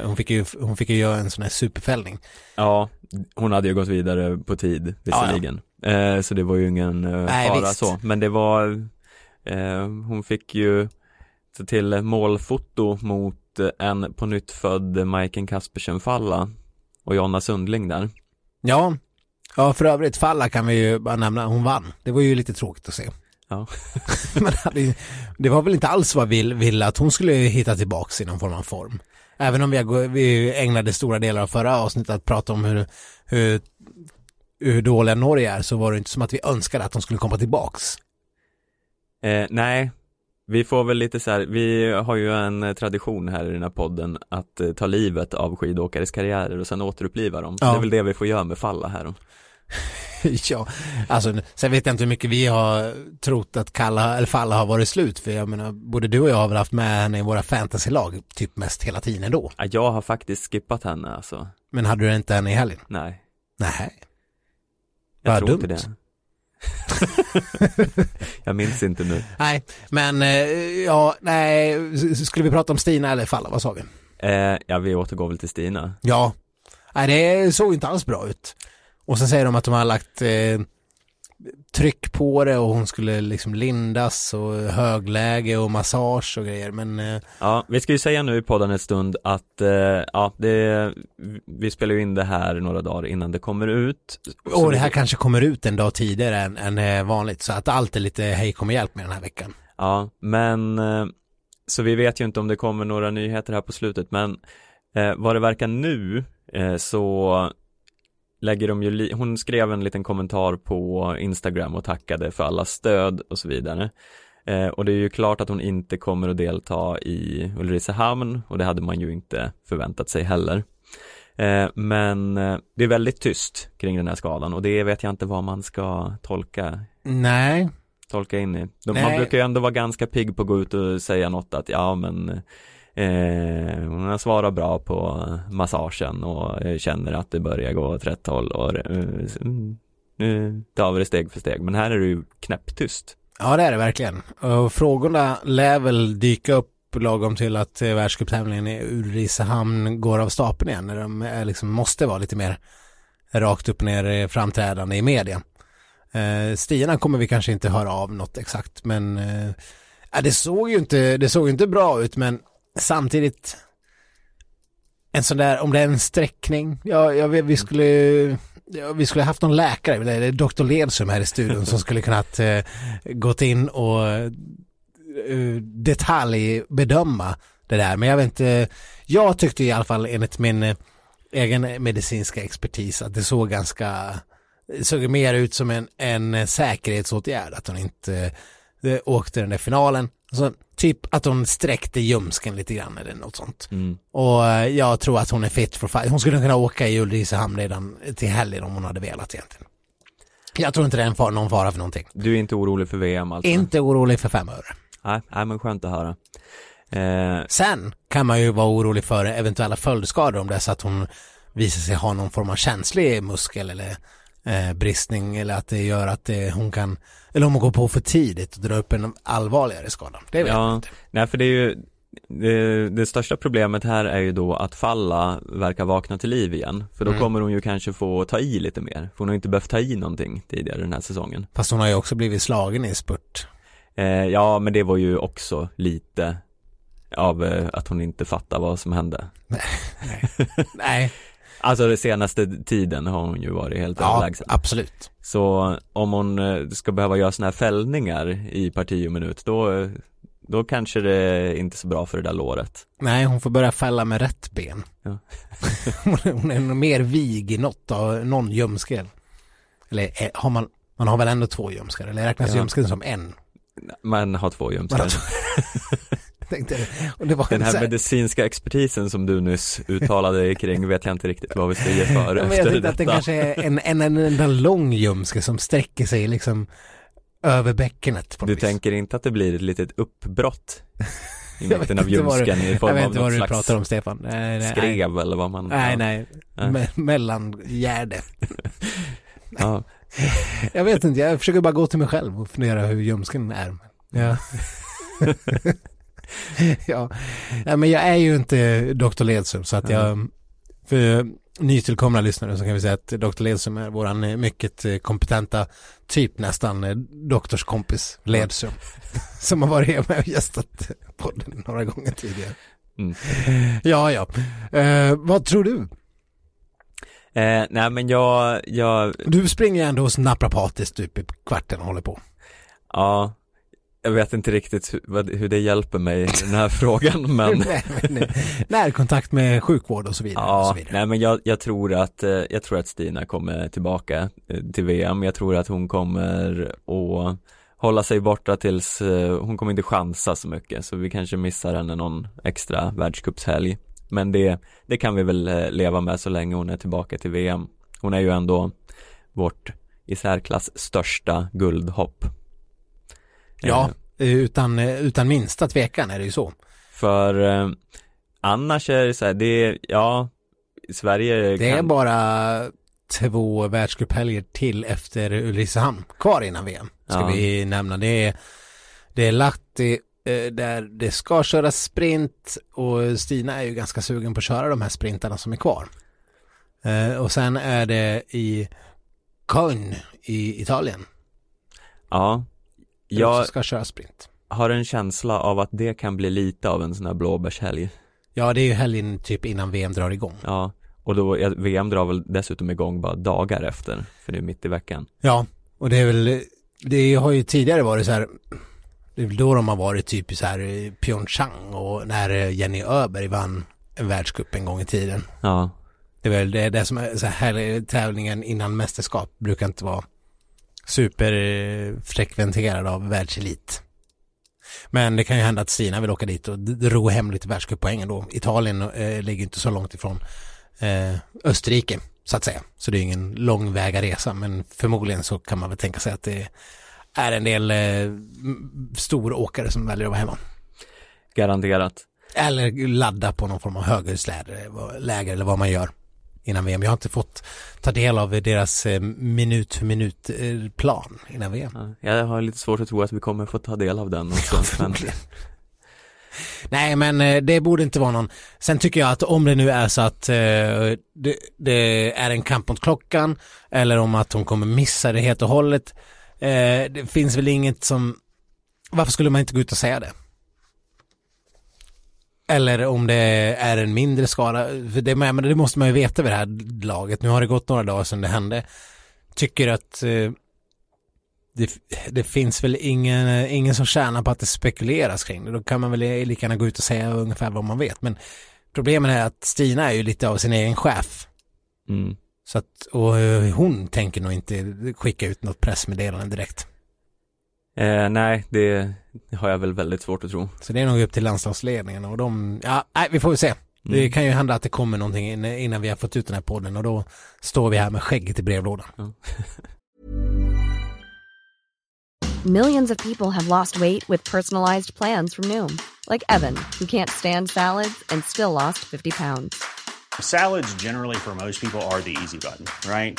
Hon fick ju, hon fick ju göra en sån här superfällning. Ja, hon hade ju gått vidare på tid visserligen. Ja, ja. Så det var ju ingen Nej, fara visst. så. Men det var, eh, hon fick ju till målfoto mot en på nytt född Majken Kaspersen Falla och Jonna Sundling där. Ja, ja för övrigt Falla kan vi ju bara nämna, hon vann. Det var ju lite tråkigt att se. Ja. Men det var väl inte alls vad vi ville att hon skulle hitta tillbaks i någon form av form. Även om vi, vi ägnade stora delar av förra avsnittet att prata om hur, hur, hur dåliga Norge är så var det inte som att vi önskade att de skulle komma tillbaks. Eh, nej, vi får väl lite så här, vi har ju en tradition här i den här podden att eh, ta livet av skidåkares karriärer och sen återuppliva dem. Ja. Det är väl det vi får göra med Falla här då. ja, alltså sen vet jag inte hur mycket vi har trott att Kalla, eller Falla har varit slut för jag menar, både du och jag har väl haft med henne i våra fantasylag typ mest hela tiden då. Ja, jag har faktiskt skippat henne alltså. Men hade du inte henne i helgen? Nej. Nej. Jag Vad tror dumt. inte det. jag minns inte nu. Nej, men eh, ja, nej, skulle vi prata om Stina eller Falla, vad sa vi? Eh, ja, vi återgår väl till Stina. Ja, nej det såg inte alls bra ut. Och sen säger de att de har lagt eh, tryck på det och hon skulle liksom lindas och högläge och massage och grejer. Men eh... Ja, vi ska ju säga nu i podden en stund att eh, ja, det, vi spelar ju in det här några dagar innan det kommer ut. Och det här vi... kanske kommer ut en dag tidigare än, än eh, vanligt. Så att allt är lite hej kom hjälp med den här veckan. Ja, men så vi vet ju inte om det kommer några nyheter här på slutet men eh, vad det verkar nu eh, så lägger de ju, hon skrev en liten kommentar på Instagram och tackade för alla stöd och så vidare. Eh, och det är ju klart att hon inte kommer att delta i Ulricehamn och det hade man ju inte förväntat sig heller. Eh, men eh, det är väldigt tyst kring den här skadan och det vet jag inte vad man ska tolka. Nej. Tolka in i. De, man brukar ju ändå vara ganska pigg på att gå ut och säga något att ja men Eh, hon har svarat bra på massagen och eh, känner att det börjar gå åt rätt håll och eh, mm, nu tar vi det steg för steg. Men här är det ju knäpptyst. Ja det är det verkligen. Och frågorna lär väl dyka upp lagom till att eh, världscuptävlingen i Ulricehamn går av stapeln igen. När de är, liksom måste vara lite mer rakt upp och ner framträdande i media. Eh, Stina kommer vi kanske inte höra av något exakt men eh, det såg ju inte, det såg inte bra ut men samtidigt en sån där, om det är en sträckning, ja, jag vet, vi skulle ja, vi skulle haft någon läkare, eller doktor Ledsum här i studion som skulle kunnat eh, gått in och eh, detaljbedöma det där. Men jag vet inte, jag tyckte i alla fall enligt min eh, egen medicinska expertis att det såg ganska, det såg mer ut som en, en säkerhetsåtgärd att hon inte eh, åkte den där finalen. Alltså, typ att hon sträckte ljumsken lite grann eller något sånt. Mm. Och eh, jag tror att hon är fit for fight. Hon skulle kunna åka i Ulricehamn redan till helgen om hon hade velat egentligen. Jag tror inte det är en far, någon fara för någonting. Du är inte orolig för VM alltså? Inte orolig för fem öre. Nej, nej men skönt att höra. Eh... Sen kan man ju vara orolig för eventuella följdskador om det är så att hon visar sig ha någon form av känslig muskel eller eh, bristning eller att det gör att det, hon kan, eller om hon går på för tidigt och drar upp en allvarligare skada. Det vet ja, jag inte. Nej, för det är ju det, det, största problemet här är ju då att Falla verkar vakna till liv igen För då mm. kommer hon ju kanske få ta i lite mer För hon har inte behövt ta i någonting tidigare den här säsongen Fast hon har ju också blivit slagen i spurt eh, Ja men det var ju också lite av eh, att hon inte fattar vad som hände Nej, Nej. Alltså den senaste tiden har hon ju varit helt ja, överlägsen. absolut. Så om hon eh, ska behöva göra sådana här fällningar i parti och minut, då, då kanske det är inte så bra för det där låret. Nej, hon får börja fälla med rätt ben. Ja. hon är nog mer vig i något av någon ljumsken. Eller eh, har man, man har väl ändå två ljumskar, eller räknas ja. ljumsken som en? Man har två ljumskar. Tänkte, och det var Den här så medicinska expertisen som du nyss uttalade dig kring vet jag inte riktigt vad vi ska ge för Ja, men jag efter tänkte att det detta. kanske är en, en, en enda lång ljumske som sträcker sig liksom över bäckenet på Du vis. tänker inte att det blir ett litet uppbrott i Jag mitten vet av ljumsken i Jag form vet av inte vad du pratar om Stefan. Nej, nej, skrev eller vad man Nej, nej. Nej. Me- mellangärde. Ja. Jag vet inte, jag försöker bara gå till mig själv och fundera hur ljumsken är. Ja. ja. ja, men jag är ju inte Dr. Ledsum så att jag, för nytillkomna lyssnare så kan vi säga att Dr. Ledsum är våran eh, mycket eh, kompetenta, typ nästan eh, doktorskompis Ledsum. Som har varit med och gästat podden några gånger tidigare. Mm. Ja, ja. Eh, vad tror du? Eh, nej men jag, jag, Du springer ändå hos naprapatis typ i kvarten och håller på. ja, jag vet inte riktigt hur, det hjälper mig i den här frågan men Nej, Närkontakt med sjukvård och så vidare. och så Ja, vidare. nej men jag, jag tror att, eh, jag tror att Stina kommer tillbaka eh, till VM. Jag tror att hon kommer att hålla sig borta tills, eh, hon kommer inte chansa så mycket så vi kanske missar henne någon extra världscupshelg. Men det, det kan vi väl leva med så länge hon är tillbaka till VM. Hon är ju ändå vårt i särklass största guldhopp. Ja, Eh, utan, eh, utan minsta tvekan är det ju så. För eh, annars är det så här, det är, ja, Sverige Det är kan, bara två världscuphelger till efter Ulricehamn kvar innan VM. Ska Ja. vi nämna. Det är, det är Lahti eh, där det ska köras sprint och Stina är ju ganska sugen på att köra de här sprintarna som är kvar. Eh, Och sen är det i Köln i Italien. ja, jag, ska köra sprint. har en känsla av att det kan bli lite av en sån här blåbärshelg. Ja, det är ju helgen typ innan VM drar igång. Ja, och då, VM drar väl dessutom igång bara dagar efter, för det är mitt i veckan. Ja, och det är väl, det har ju tidigare varit så här, det är väl då de har varit typ så här eh, Pyeongchang och när eh, Jenny Öberg vann en världscup en gång i tiden. Ja, Det är väl det, det som är så här tävlingen innan mästerskap brukar inte vara superfrekventerad av världselit. Men det kan ju hända att Stina vill åka dit och ro hem lite världscuppoäng då. Italien eh, ligger inte så långt ifrån eh, Österrike så att säga. Så det är ingen långväga resa men förmodligen så kan man väl tänka sig att det är en del eh, storåkare som väljer att vara hemma. garanterat. Eller ladda på någon form av höghusläger eller vad man gör innan VM. Jag har inte fått ta del av deras eh, minut för minut eh, plan innan VM. Ja, jag har lite svårt att tro att vi kommer få ta del av den också. men. Nej men eh, det borde inte vara någon. Sen tycker jag att om det nu är så att eh, det, det är en kamp mot klockan eller om att hon kommer missa det helt och hållet. Eh, det finns väl inget som, varför skulle man inte gå ut och säga det? Eller om det är en mindre skada, för det, men det måste man ju veta vid det här laget. Nu har det gått några dagar sedan det hände. Tycker att eh, det, det finns väl ingen, ingen som tjänar på att det spekuleras kring det. Då kan man väl lika gärna gå ut och säga ungefär vad man vet. Men problemet är att Stina är ju lite av sin egen chef. mm. Så att, och eh, hon tänker nog inte skicka ut något pressmeddelande direkt. Eh, nej, det har jag väl väldigt svårt att tro. Så det är nog upp till landslagsledningen och de, ja, nej, vi får väl se. Det Mm. kan ju hända att det kommer någonting in- innan vi har fått ut den här podden och då står vi här med skägget i brevlådan. Millions of people have lost weight with personalized plans from Noom, like Evan, who can't stand salads and still lost 50 pounds. Salads, generally, for most people, are the easy button, right?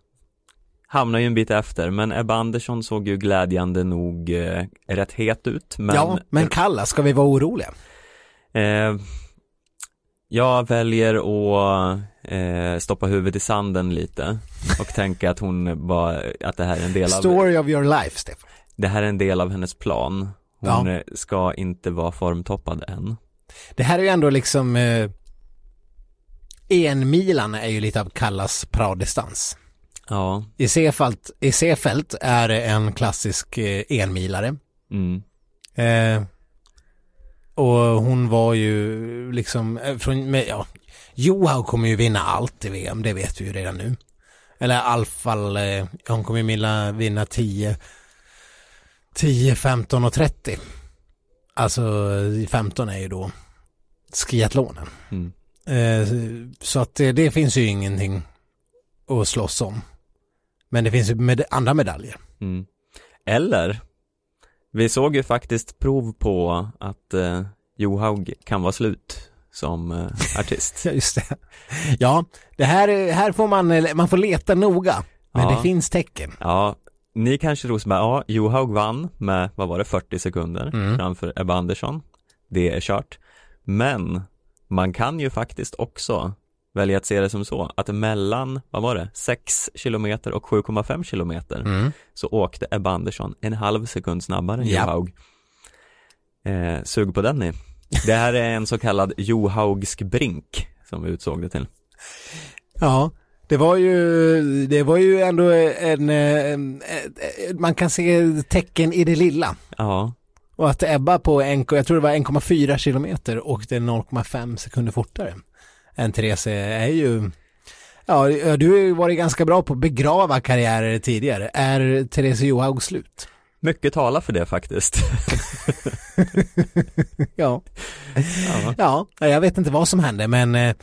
hamnar ju en bit efter, men Ebba Andersson såg ju glädjande nog eh, rätt het ut. Men, ja, men Kalla, ska vi vara oroliga? eh, jag väljer att eh, stoppa huvudet i sanden lite och tänka att hon bara, att det här är en del av Story of your life, Stefan. det här är en del av hennes plan. Hon Ja. eh, ska inte vara formtoppad än. Det här är ju ändå liksom eh, enmilan är ju lite av Kallas paradistans. Ja. I Seefeld, i Seefeld är det en klassisk eh, enmilare. Mm. Eh, och hon var ju liksom, eh, från, med, ja, Johaug kommer ju vinna allt i VM, det vet vi ju redan nu. Eller i alla fall, eh, hon kommer ju vinna, vinna 10, 10, 15 och 30. Alltså 15 är ju då skiathlonen. Mm. Eh, så att det, det finns ju ingenting att slåss om. Men det finns ju med andra medaljer. Mm. Eller, vi såg ju faktiskt prov på att eh, Johaug kan vara slut som eh, artist. Ja, just det. Ja, det här, är- här får man, eh, man får leta noga. Men Ja. det finns tecken. Ja, ni kanske tror som ja, Johaug vann med, vad var det, 40 sekunder Mm. framför Ebba Andersson. Det är kört. Men man kan ju faktiskt också välja att se det som så att mellan, vad var det, 6 kilometer och 7,5 kilometer Mm. så åkte Ebba Andersson en halv sekund snabbare än Ja. Johaug. Eh, sug på den ni. Det här är en så kallad Johaugsk brink som vi utsåg det till. Ja, det var ju, det var ju ändå en, en, man kan se tecken i det lilla. Ja, Och att Ebba på, en, jag tror det var 1,4 kilometer åkte 0,5 sekunder fortare än Therese är ju, ja du har ju varit ganska bra på att begrava karriärer tidigare. Är Therese Johaug slut? mycket talar för det faktiskt. Ja. Ja. Ja, jag vet inte vad som hände men eh,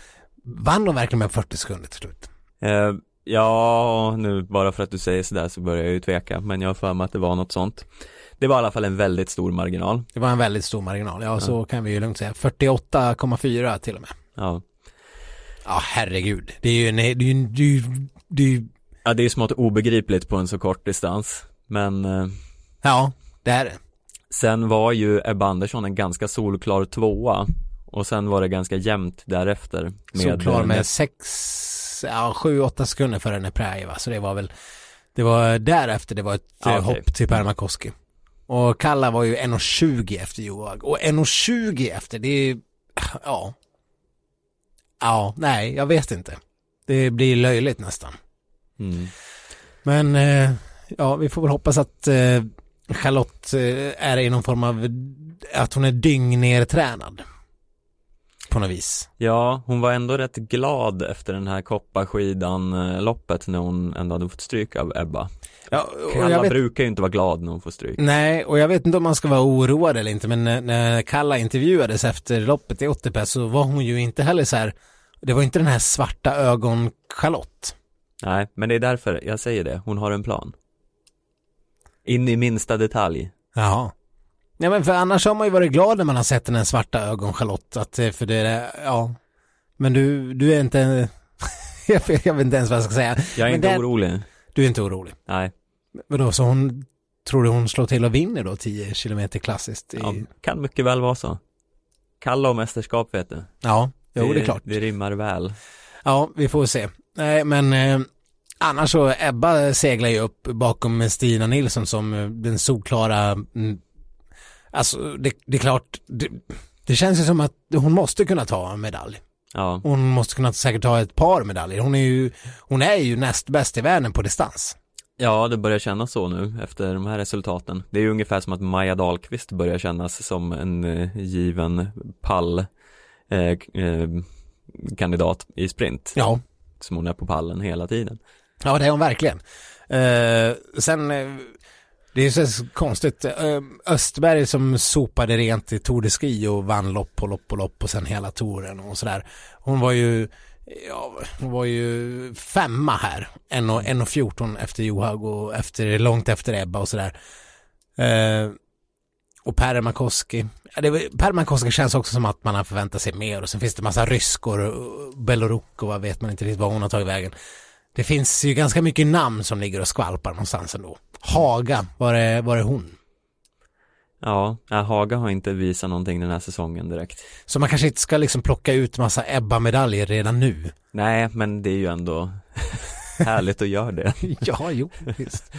vann hon verkligen med 40 sekunder till slut? Eh, ja, nu bara för att du säger sådär så börjar jag ju tveka, men jag har för mig att det var något sånt. Det var i alla fall en väldigt stor marginal. Det var en väldigt stor marginal, ja så kan vi ju lugnt säga. 48,4 till och med. Ja, Ja, herregud. Det är ju en, det är ju, det är ju, det är ju ja det är smått obegripligt på en så kort distans, men eh, ja, det är det. sen var ju Ebba Andersson en ganska solklar tvåa och sen var det ganska jämnt därefter. Så klar med eh, sex, ja, sju, åtta sekunder före Nepraj va, så det var väl, det var därefter det var ett okej. hopp till Permakoski. Och Kalla var ju 1,20 efter Johaug. Och 1,20 efter, det är, ja. Ja, nej, jag vet inte. Det blir löjligt nästan. Mm. Men eh, ja, vi får väl hoppas att eh, Charlotte eh, är i någon form av, att hon är dyngnertränad. På något vis. Ja, hon var ändå rätt glad efter den här kopparskidan loppet när hon ändå hade fått stryk av Ebba. Ja, Kalla vet, brukar ju inte vara glad när hon får stryk. nej, och jag vet inte om man ska vara oroad eller inte, men när, när Kalla intervjuades efter loppet i Ottepe så var hon ju inte heller så här, det var inte den här svarta ögon Charlotte. Nej, men det är därför jag säger det. Hon har en plan. In i minsta detalj. Jaha. Ja men för annars har man ju varit glad när man har sett den här svarta ögon Charlotte, att, för det är, ja. Men du, du är inte, jag, vet- inte ens vad jag ska säga. Jag är Men inte det- orolig. Du är inte orolig. Nej, Vadå, så hon, tror du hon slår till och vinner då 10 kilometer klassiskt? I, ja, kan mycket väl vara så. Kalla och mästerskap vet du. ja, jo det är klart. Det rimmar väl. Ja, vi får se. Nej, men eh, annars så Ebba seglar ju upp bakom Stina Nilsson som eh, den solklara, mm, alltså det, det är klart, det, det känns ju som att hon måste kunna ta en medalj. Ja, Hon måste kunna säkert ta ett par medaljer. Hon är ju, hon är ju näst bäst i världen på distans. ja det börjar kännas så nu efter de här resultaten. Det är ju ungefär som att Maja Dahlqvist börjar kännas som en eh, given pall eh, eh, kandidat i sprint. Ja, Som hon är på pallen hela tiden. Ja, det är hon verkligen. Eh, sen, eh, det är så konstigt. Eh, Östberg som sopade rent i Tour de Ski och vann lopp på lopp på lopp och sen hela touren och sådär. Hon var ju, ja, hon var ju femma här. 1.14 efter Johaug och efter, långt efter Ebba och sådär. Eh, och Per Makoski. Ja, det, per Makoski känns också som att man har förväntat sig mer och sen finns det massa ryskor och Beloruk och vad vet man inte riktigt vad hon har tagit vägen. Det finns ju ganska mycket namn som ligger och skvalpar någonstans ändå. Haga, var är, var är hon? Ja, Haga har inte visat någonting den här säsongen direkt. Så man kanske inte ska liksom plocka ut massa Ebba-medaljer redan nu. Nej, men det är ju ändå Härligt att göra det. ja, jo, visst.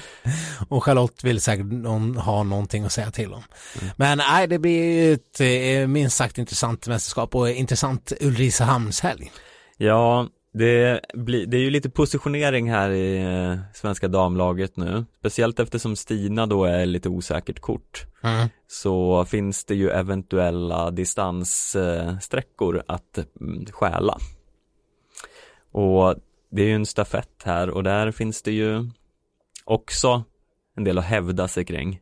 Och Charlotte vill säkert någon, ha någonting att säga till om. Mm. Men nej, det blir ett eh, minst sagt intressant mästerskap och intressant Ulricehamnshelg. Ja, det, blir, det är ju lite positionering här i eh, svenska damlaget nu, speciellt eftersom Stina då är lite osäkert kort. Mm. Så finns det ju eventuella distanssträckor att mm, stjäla. Och det är ju en stafett här och där finns det ju också en del att hävda sig kring.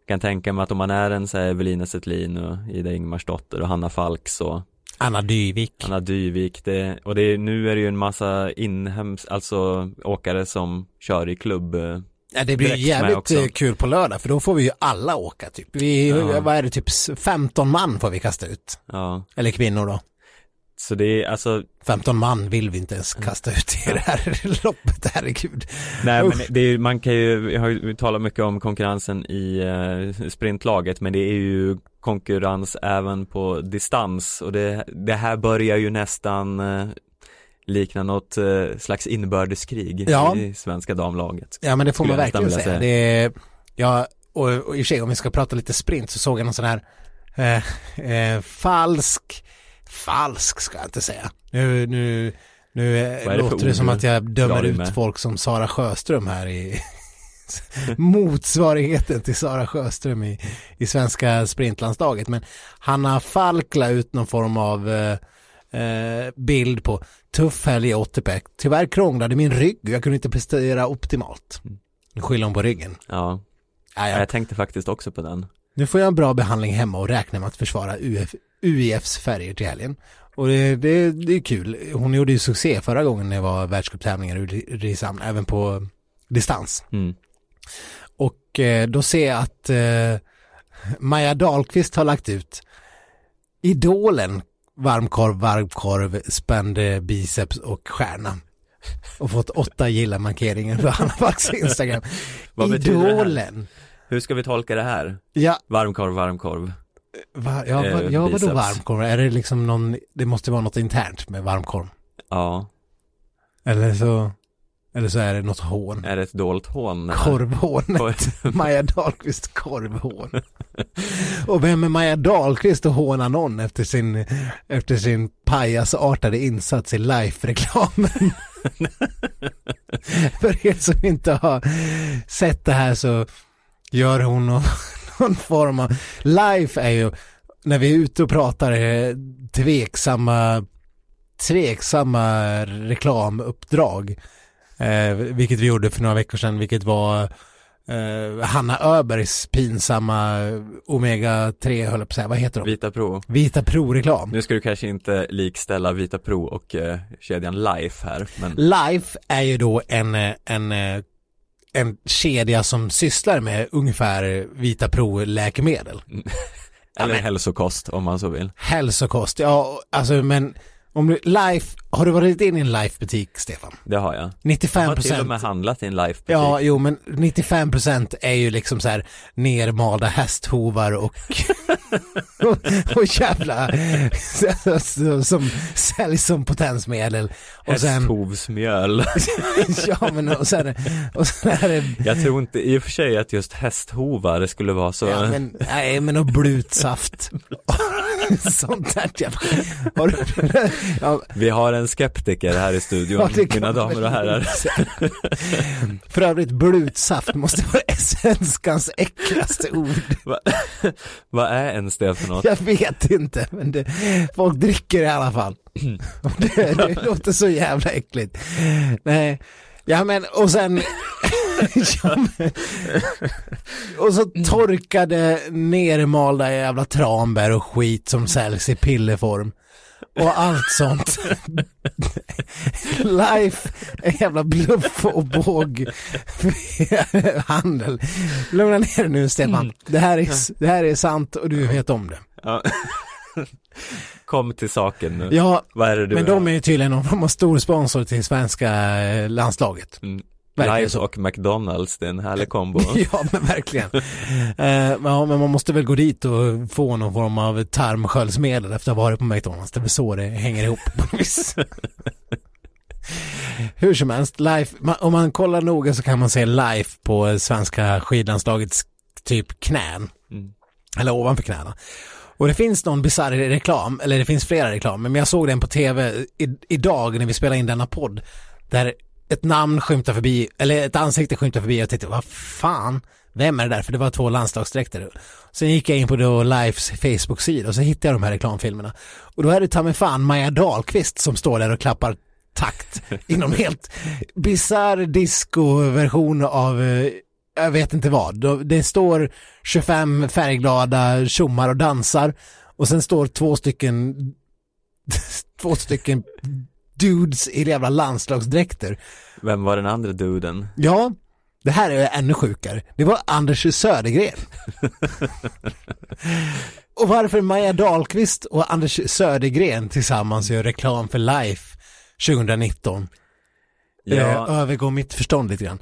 Jag kan tänka mig att om man är en så här Evelina Zettlin och Ida Ingmarsdotter och Hanna Falk så Anna Dyvik. Anna Dyvik, det, och det är, nu är det ju en massa inhems, alltså åkare som kör i klubb eh, Ja, det blir jävligt eh, kul på lördag för då får vi ju alla åka typ. Vi, ja. vad är det, typ 15 man får vi kasta ut. Ja. Eller kvinnor då. Så det är alltså 15 man vill vi inte ens kasta ut i det här loppet, herregud. Nej men det är, man kan ju, jag har ju talat mycket om konkurrensen i uh, sprintlaget men det är ju konkurrens även på distans och det, det här börjar ju nästan uh, likna något uh, slags inbördeskrig ja. i svenska damlaget. Ja men det får man verkligen säga. säga. Det är, ja, och, och i och för sig om vi ska prata lite sprint så såg jag någon sån här eh, falsk falsk ska jag inte säga. Nu, nu, nu det låter det som att jag dömer ut folk som Sara Sjöström här i motsvarigheten till Sara Sjöström i, i svenska sprintlandslaget. Men Hanna Falk la ut någon form av eh, eh, bild på tuff helg i Otterbeck. Tyvärr krånglade min rygg och jag kunde inte prestera optimalt. Nu skyller hon på ryggen. Ja. ja, jag tänkte faktiskt också på den. Nu får jag en bra behandling hemma och räknar med att försvara UF, UIFs färger till helgen. Och det, det, det är kul. Hon gjorde ju succé förra gången det var världscuptävlingar i Ulricehamn, även på distans. Mm. Och eh, då ser jag att eh, Maja Dahlqvist har lagt ut Idolen, varmkorv, varmkorv, spände biceps och stjärna. Och fått åtta gilla-markeringar på Hanna Backs Instagram. Vad Idolen. Hur ska vi tolka det här? Ja. Varmkorv, varmkorv. Va, ja, va, ja vadå varmkorv? Är det liksom någon, det måste vara något internt med varmkorv? Ja. Eller så, eller så är det något hån. Är det ett dolt hån? Korvhånet. Maja Dahlqvist korvhån. och vem är Maja Dahlqvist och håna någon efter sin, efter sin pajasartade insats i life-reklamen? För er som inte har sett det här så gör hon någon, någon form av, life är ju, när vi är ute och pratar eh, tveksamma, tveksamma reklamuppdrag, eh, vilket vi gjorde för några veckor sedan, vilket var eh, Hanna Öbergs pinsamma Omega 3, höll på säga, vad heter de? Vita Pro. Vita Pro-reklam. Nu ska du kanske inte likställa Vita Pro och eh, kedjan Life här, men Life är ju då en, eh, en eh, en kedja som sysslar med ungefär Vita Pro-läkemedel. Eller ja, hälsokost om man så vill. Hälsokost, ja alltså men om du, Life, har du varit in i en Life-butik Stefan? Det har jag. 95 Jag har till och med handlat i en Life-butik. Ja, jo men 95% är ju liksom så här nermalda hästhovar och, och, och jävla som säljs som potensmedel. Och sen, Hästhovsmjöl. ja men och sen, och sen är det... Jag tror inte i och för sig att just hästhovar skulle vara så. Ja, men, nej men och blutsaft. Sånt där jävla... Har du, ja. Vi har en skeptiker här i studion, ja, mina damer och herrar. För övrigt, blutsaft måste vara svenskans äckligaste ord. Vad är ens det för något? Jag vet inte, men det, folk dricker i alla fall. Det, det låter så jävla äckligt. Nej, ja men och sen ja, men, och så torkade nermalda jävla tranbär och skit som säljs i pillerform och allt sånt. Life är jävla bluff och båg handel. Lugna ner dig nu Stefan. Mm. Det här, är, det här är sant och du vet om det. Ja. Kom till saken nu. Ja, Vad är men de är ju tydligen någon form av stor sponsor till svenska eh, landslaget. Mm. Live och McDonalds, det är en härlig kombo. ja, men verkligen. eh, men man måste väl gå dit och få någon form av tarmsköljsmedel efter att ha varit på McDonalds. Det är väl så det hänger ihop på vis. Hur som helst, live, om man kollar noga så kan man se live på svenska skidlandslagets typ knän. Mm. Eller ovanför knäna. Och det finns någon bisarr reklam, eller det finns flera reklamer, men jag såg den på tv i, idag när vi spelade in denna podd. Där ett namn skymtar förbi, eller ett ansikte skymtar förbi och jag tänkte, vad fan, vem är det där? För det var två landslagsdräkter. Sen gick jag in på då Lifes Facebook-sida och så hittade jag de här reklamfilmerna. Och då är det ta mig fan Maja Dahlqvist som står där och klappar takt i någon helt bisarr disco-version av eh, jag vet inte vad. Det står 25 färgglada tjommar och dansar och sen står två stycken två stycken dudes i jävla landslagsdräkter. Vem var den andra duden? Ja, det här är ännu sjukare. Det var Anders Södergren. och varför Maja Dahlqvist och Anders Södergren tillsammans gör reklam för Life 2019 ja. eh, övergår mitt förstånd lite grann.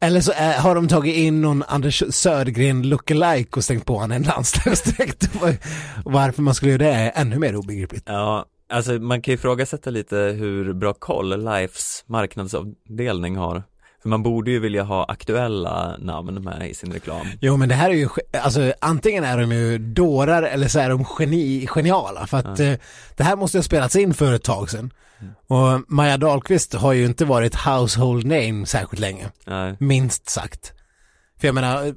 Eller så är, har de tagit in någon Anders Södergren lookalike och stängt på honom en landslagsdräkt. Varför man skulle göra det är ännu mer obegripligt. Ja, alltså man kan ju ifrågasätta lite hur bra koll Lifes marknadsavdelning har. För man borde ju vilja ha aktuella namn med i sin reklam. Jo men det här är ju, alltså antingen är de ju dårar eller så är de geni, geniala. För att eh, det här måste ha spelats in för ett tag sedan. Mm. Och Maja Dahlqvist har ju inte varit household name särskilt länge. Nej. Minst sagt. För jag menar, i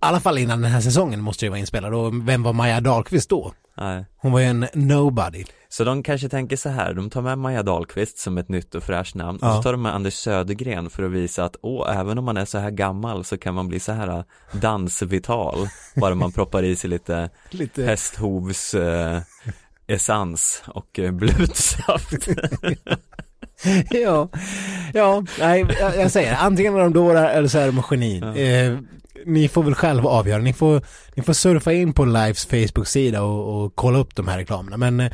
alla fall innan den här säsongen måste det vara inspelad och vem var Maja Dahlqvist då? Nej. Hon var ju en nobody. Så de kanske tänker så här, de tar med Maja Dahlqvist som ett nytt och fräscht namn ja. och så tar de med Anders Södergren för att visa att åh, även om man är så här gammal så kan man bli så här äh, dansvital bara man proppar i sig lite, lite... hästhovs eh, essens och eh, blutsaft. ja, ja, nej, jag, jag säger antingen är de dårar eller så är de geni. Ja. Eh, ni får väl själva avgöra. Ni får, ni får surfa in på Lives Facebook-sida och, och kolla upp de här reklamerna. Men eh,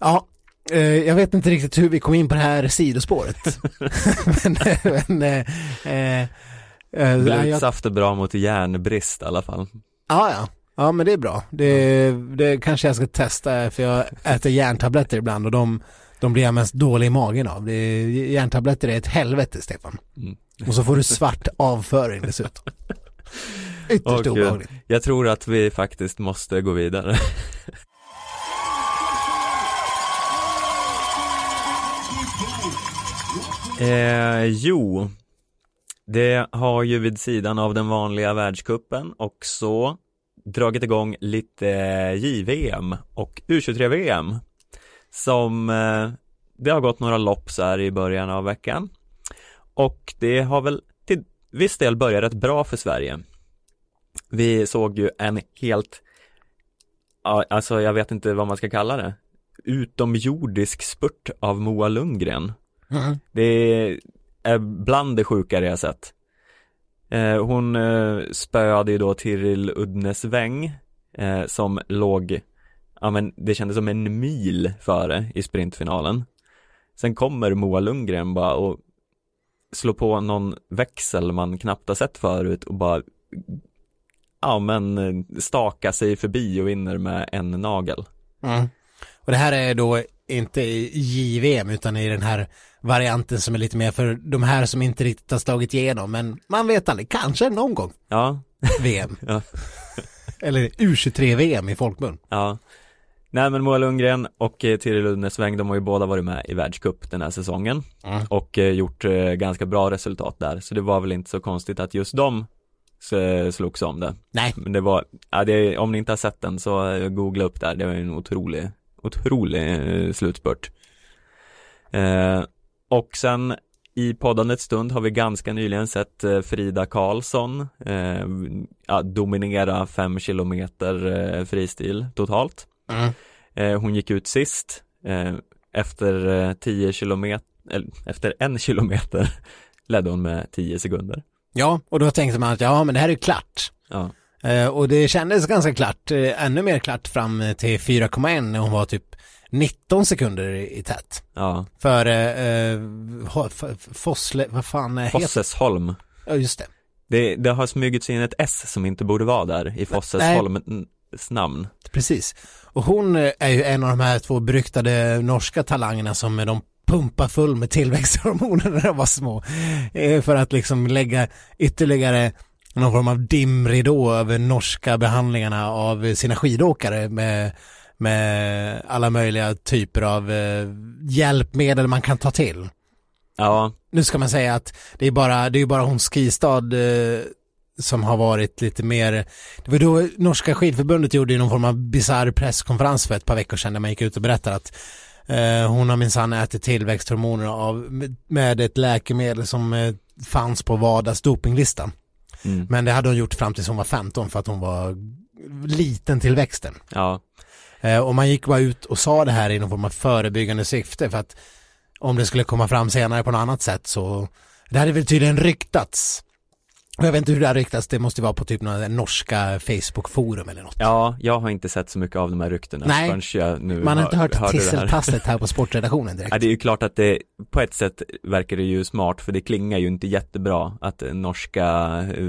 ja, eh, jag vet inte riktigt hur vi kom in på det här sidospåret. men, men eh, eh, Blutsaft är bra mot järnbrist i alla fall. Ja, ja. Ja, men det är bra. Det, det kanske jag ska testa för jag äter järntabletter ibland och de, de blir jag mest dålig i magen av. Det, järntabletter är ett helvete, Stefan. Mm. Och så får du svart avföring dessutom. Ytterst och, obehagligt. Jag tror att vi faktiskt måste gå vidare. eh, jo, det har ju vid sidan av den vanliga världskuppen också dragit igång lite JVM och U23-VM som eh, det har gått några lopp så här i början av veckan och det har väl till viss del börjat rätt bra för Sverige. Vi såg ju en helt, alltså jag vet inte vad man ska kalla det, utomjordisk spurt av Moa Lundgren. Mm. Det är bland det sjukare jag sett. Eh, hon eh, spöade ju då Tiril Udnesväng eh, som låg, ja men det kändes som en mil före i sprintfinalen. Sen kommer Moa Lundgren bara och slår på någon växel man knappt har sett förut och bara ja men staka sig förbi och vinner med en nagel. Mm. Och det här är då inte i JVM utan i den här varianten som är lite mer för de här som inte riktigt har slagit igenom men man vet aldrig, kanske någon gång. Ja. VM. ja. Eller U23-VM i folkmun. Ja. Nej men Moa Lundgren och eh, Tiril Udnesväng de har ju båda varit med i världscup den här säsongen mm. och eh, gjort eh, ganska bra resultat där så det var väl inte så konstigt att just de slogs om det. Nej. Men det var, ja, det, om ni inte har sett den så googla upp där, det var en otrolig, otrolig slutspurt. Eh, och sen i poddandets stund har vi ganska nyligen sett Frida Karlsson eh, dominera fem kilometer eh, fristil totalt. Mm. Eh, hon gick ut sist eh, efter 10 eh, kilometer, eller efter en kilometer ledde hon med 10 sekunder. Ja, och då tänkte man att ja, men det här är klart. Ja. och det kändes ganska klart, ännu mer klart fram till 4,1 när hon var typ 19 sekunder i tät. Ja. För eh, Fossle, vad fan är Fossesholm. Ja, just det. det. Det har smugit sig in ett S som inte borde vara där i Fossesholms namn. Precis. Och hon är ju en av de här två beryktade norska talangerna som de pumpa full med tillväxthormoner när de var små. Eh, för att liksom lägga ytterligare någon form av dimridå över norska behandlingarna av sina skidåkare med, med alla möjliga typer av eh, hjälpmedel man kan ta till. Ja. Nu ska man säga att det är bara, det är bara hon Skistad eh, som har varit lite mer, det var då norska skidförbundet gjorde någon form av bizarr presskonferens för ett par veckor sedan där man gick ut och berättade att eh, hon har minsann ätit tillväxthormoner av, med ett läkemedel som eh, fanns på WADAs dopinglista. Mm. Men det hade hon gjort fram tills hon var 15 för att hon var liten till växten. Ja. Eh, och man gick bara ut och sa det här i någon form av förebyggande syfte för att om det skulle komma fram senare på något annat sätt så det hade väl tydligen ryktats. Jag vet inte hur det har ryktats, det måste vara på typ några norska Facebook-forum eller något. Ja, jag har inte sett så mycket av de här ryktena Nej, jag nu Man har inte hört här. tisseltasset här på sportredaktionen direkt. Ja, det är ju klart att det, på ett sätt verkar det ju smart för det klingar ju inte jättebra att norska eh,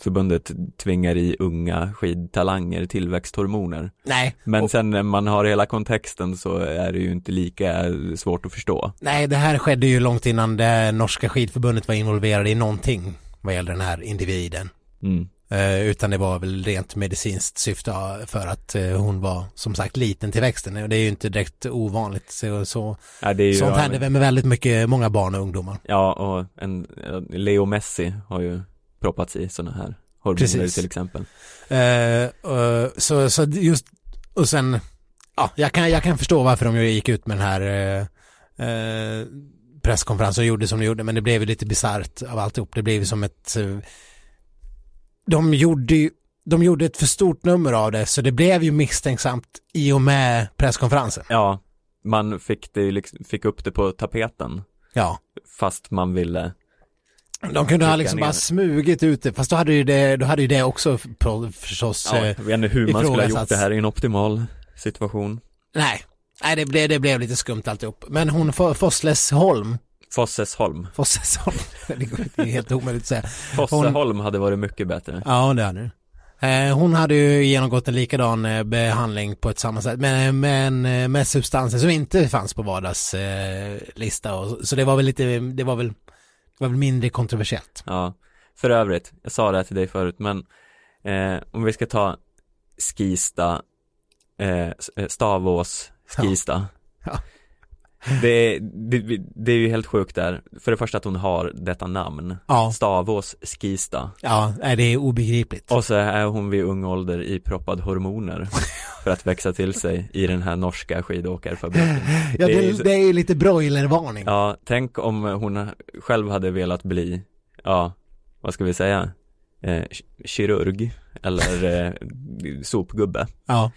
förbundet tvingar i unga skidtalanger tillväxthormoner. Nej, Men och, sen när man har hela kontexten så är det ju inte lika svårt att förstå. nej, det här skedde ju långt innan det norska skidförbundet var involverade i någonting vad gäller den här individen. Mm. Eh, utan det var väl rent medicinskt syfte för att eh, hon var som sagt liten till växten och det är ju inte direkt ovanligt. Så, så, Ja, det är ju, sånt händer väl med väldigt mycket, många barn och ungdomar. Ja, och en, Leo Messi har ju proppats i sådana här hormoner Precis. till exempel. Eh, eh, så, så just, och sen, ja, jag kan, jag kan förstå varför de gick ut med den här eh, eh, presskonferensen och gjorde som de gjorde, men det blev ju lite bisarrt av alltihop. Det blev ju som ett, eh, de gjorde ju, de gjorde ett för stort nummer av det, så det blev ju misstänksamt i och med presskonferensen. Ja, man fick, det, liksom- fick upp det på tapeten Ja. fast man ville De kunde ha liksom ner bara smugit ut det, fast då hade ju det, då hade ju det också på- förstås, Ja, jag vet inte hur man skulle ha gjort det här i en optimal situation. nej, nej det blev, det blev lite skumt alltihop. Men hon Fo- Fosslesholm, Fossesholm. Fossesholm, det är helt omöjligt att säga. Fosseholm hade varit mycket bättre. Ja, det hade det. Eh, Hon hade ju genomgått en likadan eh, behandling på ett samma sätt, men, men eh, med substanser som inte fanns på vardags lista. Och, så det var väl lite, det var väl, det var väl mindre kontroversiellt. Ja, för övrigt, jag sa det här till dig förut, men eh, om vi ska ta Skista, eh, eh, Stavås, Skista. Ja. Det, det, det är ju helt sjukt där. För det första att hon har detta namn. Ja, Stavås, Skista. ja, det är obegripligt. Och så är hon vid ung ålder i proppad hormoner för att växa till sig i den här norska skidåkarfabriken. Ja, det är det, är lite broilervarning. Ja, tänk om hon själv hade velat bli, ja, vad ska vi säga, eh, ki- kirurg eller eh, sopgubbe. Ja,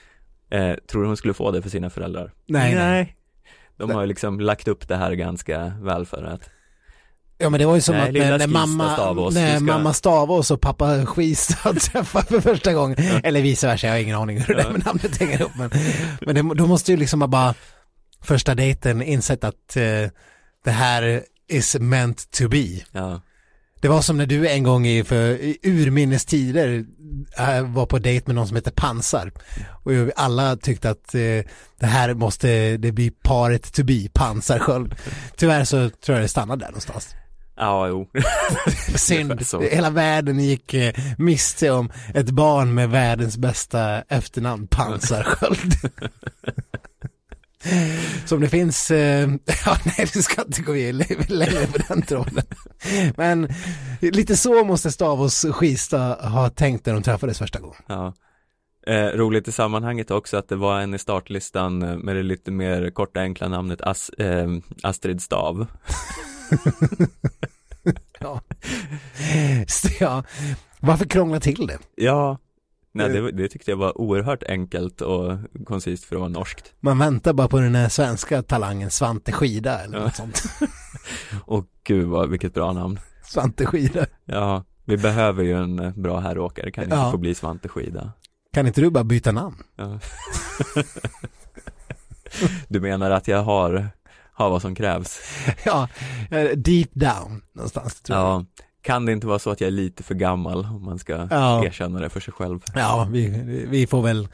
Eh, tror du hon skulle få det för sina föräldrar? nej, nej. De har ju liksom lagt upp det här ganska väl för att Ja men det var ju som Nej, att när, mamma, Stavås, när ska- mamma Stavås och pappa Skistad träffar för första gången, eller vice versa, jag har ingen aning hur det Ja. där med namnet hänger ihop men, men det, då måste ju liksom bara första dejten insett att eh, det här is meant to be. ja, Det var som när du en gång i, för, i urminnes tider äh, var på dejt med någon som heter Pansar. Och alla tyckte att eh, det här måste, det blir paret to be, Pansarsköld. Tyvärr så tror jag det stannade där någonstans. ja jo, Synd. Hela världen gick eh, miste om ett barn med världens bästa efternamn, Pansarsköld. Som det finns, eh, ja nej vi ska inte gå längre på den tråden. Men lite så måste Stavås Skista ha tänkt när de träffades första gången. ja. Eh, roligt i sammanhanget också att det var en i startlistan eh, med det lite mer korta enkla namnet As, eh, Astrid Stav. Ja. Så, ja. Varför krångla till det? Ja, nej det, det tyckte jag var oerhört enkelt och koncist för att vara norskt. Man väntar bara på den här svenska talangen Svante Skida eller Ja. något sånt. Och gud vad, vilket bra namn. Svante Skida. Ja, vi behöver ju en eh, bra herråkare, kan inte Ja. få bli Svante Skida. Kan inte du bara byta namn? Ja. du menar att jag har, har vad som krävs? Ja, eh, deep down någonstans tror jag. Ja, kan det inte vara så att jag är lite för gammal om man ska Ja. erkänna det för sig själv? Ja, vi, vi får väl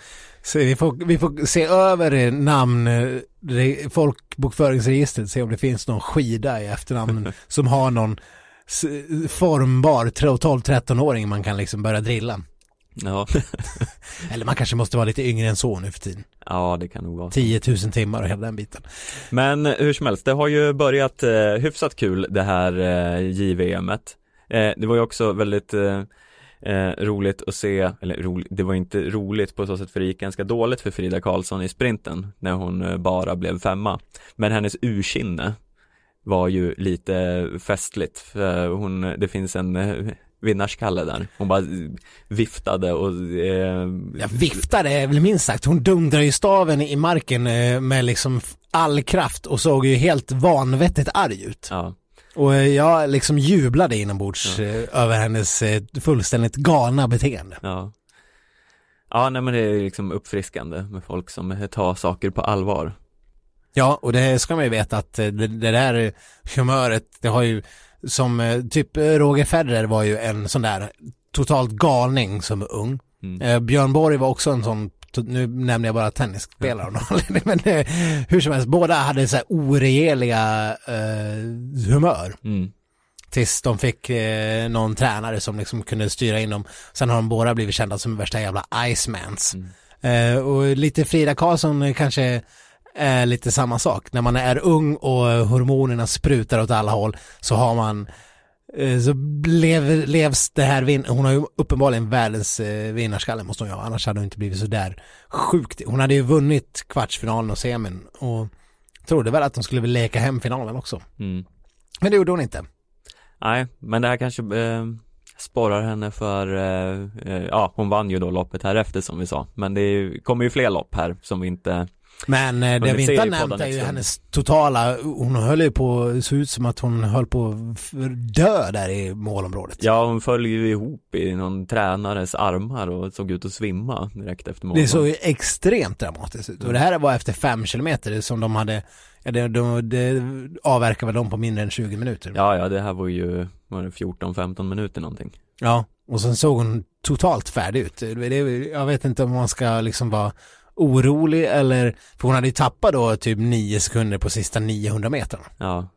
se, vi får, vi får se över namn, eh, re- folkbokföringsregistret, se om det finns någon skida i efternamn som har någon formbar 12-13-åring man kan liksom börja drilla. Ja, Eller man kanske måste vara lite yngre än så nu för tiden. ja det kan nog vara så. 10 000 timmar och hela den biten. Men hur som helst, det har ju börjat eh, hyfsat kul det här eh, JVMet. Eh, det var ju också väldigt eh, eh, roligt att se, eller roligt, det var inte roligt på så sätt för det gick ganska dåligt för Frida Karlsson i sprinten när hon eh, bara blev femma. Men hennes ursinne var ju lite festligt. För hon, det finns en eh, vinnarskalle där. Hon bara viftade och eh, Jag viftade är väl minst sagt. Hon dundrade ju staven i marken med liksom all kraft och såg ju helt vanvettigt arg ut. ja, Och eh, jag liksom jublade inombords eh, över hennes eh, fullständigt galna beteende. Ja Ja nej men det är liksom uppfriskande med folk som tar saker på allvar Ja, och det ska man ju veta att det, det där humöret, det har ju som typ Roger Federer var ju en sån där totalt galning som ung. Mm. Björn Borg var också en sån, nu nämner jag bara tennisspelare av någon anledning, men eh, hur som helst, båda hade så här oregeliga eh, humör. Mm. Tills de fick eh, någon tränare som liksom kunde styra in dem. Sen har de båda blivit kända som värsta jävla Icemans. Eh, och lite Frida Karlsson kanske är lite samma sak. När man är ung och hormonerna sprutar åt alla håll så har man så lever, levs det här vin- hon har ju uppenbarligen världens eh, vinnarskalle måste hon ju ha, annars hade hon inte blivit så där sjukt. Hon hade ju vunnit kvartsfinalen och semin och trodde väl att hon skulle väl leka hem finalen också. Mm. Men det gjorde hon inte. Nej men det här kanske eh, sporrar henne för, eh, eh, ja hon vann ju då loppet här efter som vi sa Men det är, kommer ju fler lopp här som vi inte Men eh, det Hunnit vi inte har nämnt är ju hennes totala, hon höll ju på, det såg ut som att hon höll på att dö där i målområdet. Ja hon föll ju ihop i någon tränares armar och såg ut att svimma direkt efter målet Det såg ju extremt dramatiskt ut. Och det här var efter fem kilometer som de hade, ja, det, de, det avverkade väl de på mindre än 20 minuter. Ja ja det här var ju, var det 14-15 minuter någonting Ja, och sen såg hon totalt färdig ut. Det, det, jag vet inte om man ska liksom vara orolig eller, för hon hade ju tappat då typ 9 sekunder på sista 900 meterna. Ja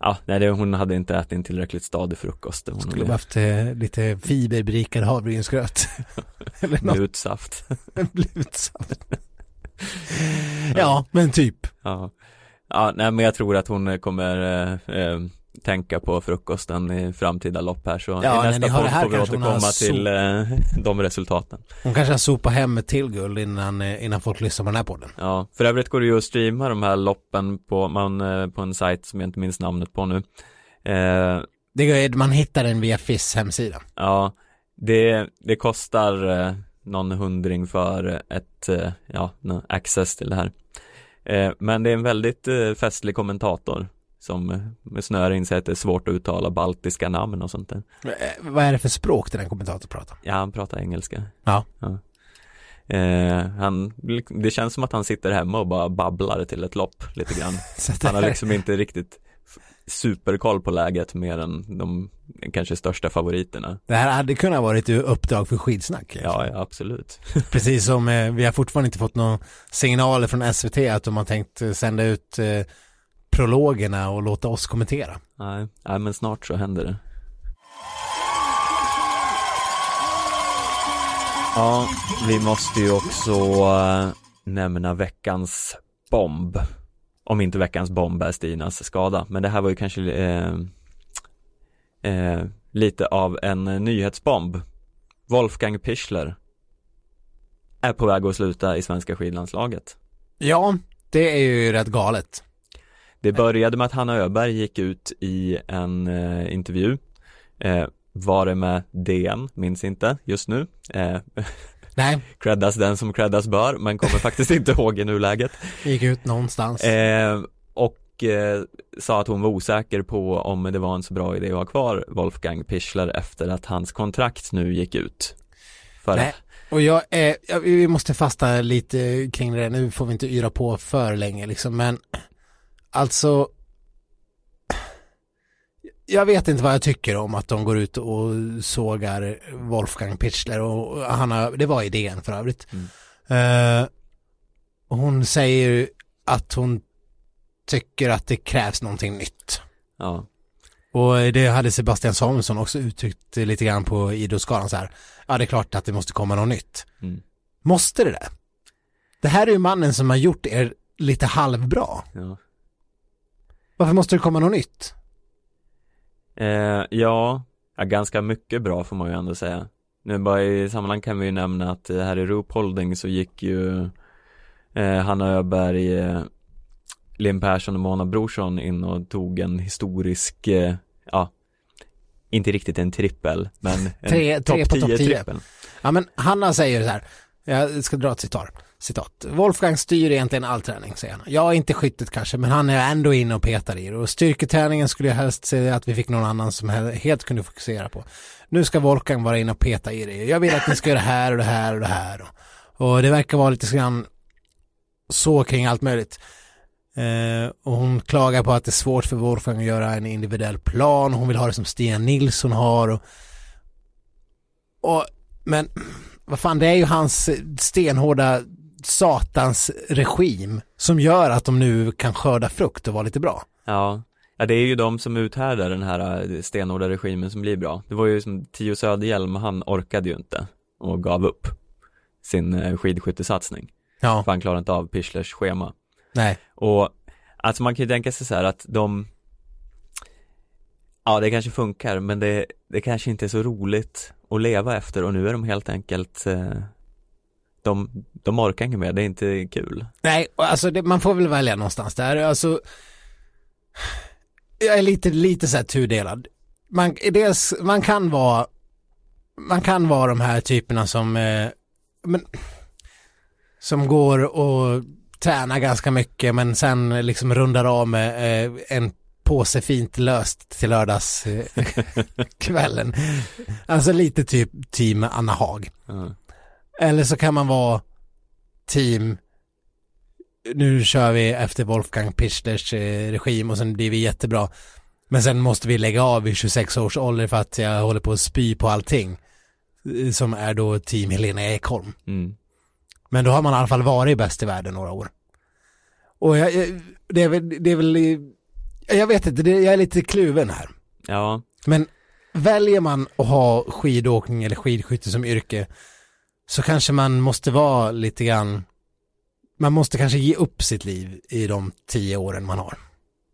Ja, nej det, hon hade inte ätit en tillräckligt stadig frukost Hon Skulle behövt eh, lite fiberberikad havregrynsgröt. eller något. blutsaft Blutsaft. ja, men typ. Ja, ja nej men jag tror att hon kommer eh, eh, tänka på frukosten i framtida lopp här så Ja, i nästa podd får vi återkomma till eh, de resultaten. Hon kanske har sopat hem ett till guld innan, eh, innan folk lyssnar på den här podden. Ja, för övrigt går det ju att streama de här loppen på, man, eh, på en sajt som jag inte minns namnet på nu. Eh, Det är, man hittar den via FIS hemsida. ja, det, det kostar eh, någon hundring för ett, eh, ja, access till det här. Men det är en väldigt festlig kommentator som eh, snöar in sig att det är svårt att uttala baltiska namn och sånt där. Eh, Vad är det för språk den här kommentatorn pratar? Ja, han pratar engelska. Ja. Eh, han, det känns som att han sitter hemma och bara babblar till ett lopp lite grann. Han har liksom inte riktigt superkoll på läget mer än de kanske största favoriterna. Det här hade kunnat vara ett uppdrag för skidsnack. Ja, ja absolut. Precis som eh, vi har fortfarande inte fått några signaler från SVT att de har tänkt eh, sända ut eh, prologerna och låta oss kommentera. Nej, nej, men snart så händer det. Ja, vi måste ju också eh, nämna veckans bomb. Om inte veckans bomb är Stinas skada, men det här var ju kanske eh, eh, lite av en nyhetsbomb. Wolfgang Pichler är på väg att sluta i svenska skidlandslaget. Ja, det är ju rätt galet. Det började med att Hanna Öberg gick ut i en eh, intervju. Eh, Var det med DN, minns inte just nu. Eh, Nej, Creddas den som creddas bör, men kommer faktiskt inte ihåg i nuläget. Gick ut någonstans. eh, Och eh, sa att hon var osäker på om det var en så bra idé att ha kvar Wolfgang Pichler efter att hans kontrakt nu gick ut. För Nej. Och jag ja, vi måste fasta lite kring det, nu får vi inte yra på för länge liksom, men alltså jag vet inte vad jag tycker om att de går ut och sågar Wolfgang Pichler och han har, det var idén för övrigt. Mm. Eh, hon säger att hon tycker att det krävs någonting nytt. Ja, Och det hade Sebastian Samuelsson också uttryckt lite grann på Idrottsgalan så här. Ja, det är klart att det måste komma något nytt. Mm. Måste det det? Det här är ju mannen som har gjort er lite halvbra. ja. Varför måste det komma något nytt? Eh, ja, ja, ganska mycket bra får man ju ändå säga. Nu bara i sammanhang kan vi ju nämna att eh, här i Roop Holding så gick ju eh, Hanna Öberg, eh, Linn Persson och Mona Brorsson in och tog en historisk, eh, ja, inte riktigt en trippel, men en Tre- tre på topp 10. trippel. Ja, men Hanna säger så här. Jag ska dra ett citat citat. Wolfgang styr egentligen all träning, säger han. Ja, inte skyttet kanske, men han är ändå inne och petar i det. Och styrketräningen skulle jag helst se att vi fick någon annan som helt kunde fokusera på. Nu ska Wolfgang vara inne och peta i det. Jag vill att ni ska göra det här och det här och det här. Och, och det verkar vara lite grann så kring allt möjligt. Eh, och hon klagar på att det är svårt för Wolfgang att göra en individuell plan. Hon vill ha det som Stina Nilsson har. Och, och, men vad fan, det är ju hans stenhårda satans regim som gör att de nu kan skörda frukt och vara lite bra. Ja, ja det är ju de som uthärdar den här eh, stenhårda regimen som blir bra. Det var ju som Tio Söderhjelm, han orkade ju inte och gav upp sin eh, skidskyttesatsning. Ja, För han klarade inte av Pichlers schema. nej. Och alltså man kan ju tänka sig så här att de Ja det kanske funkar men det, det kanske inte är så roligt att leva efter och nu är de helt enkelt eh, de, de orkar inte mer, det är inte kul. Nej, alltså det, man får väl välja någonstans där. Alltså, jag är lite, lite så här tudelad. Man, dels, man kan vara, man kan vara de här typerna som, eh, men, som går och tränar ganska mycket men sen liksom rundar av med eh, en påse fint löst till lördags eh. Alltså lite typ team Anna Haag. Ja. Eller så kan man vara team nu kör vi efter Wolfgang Pichlers eh, regim och sen blir vi jättebra. Men sen måste vi lägga av vid 26 års ålder för att jag håller på att spy på allting. Eh, Som är då team Helena Ekholm. Mm. Men då har man i alla fall varit bäst i världen några år. Och jag, jag, det, är väl, det är väl, jag vet inte, det, jag är lite kluven här. ja, Men väljer man att ha skidåkning eller skidskytte som yrke så kanske man måste vara lite grann, man måste kanske ge upp sitt liv i de tio åren man har.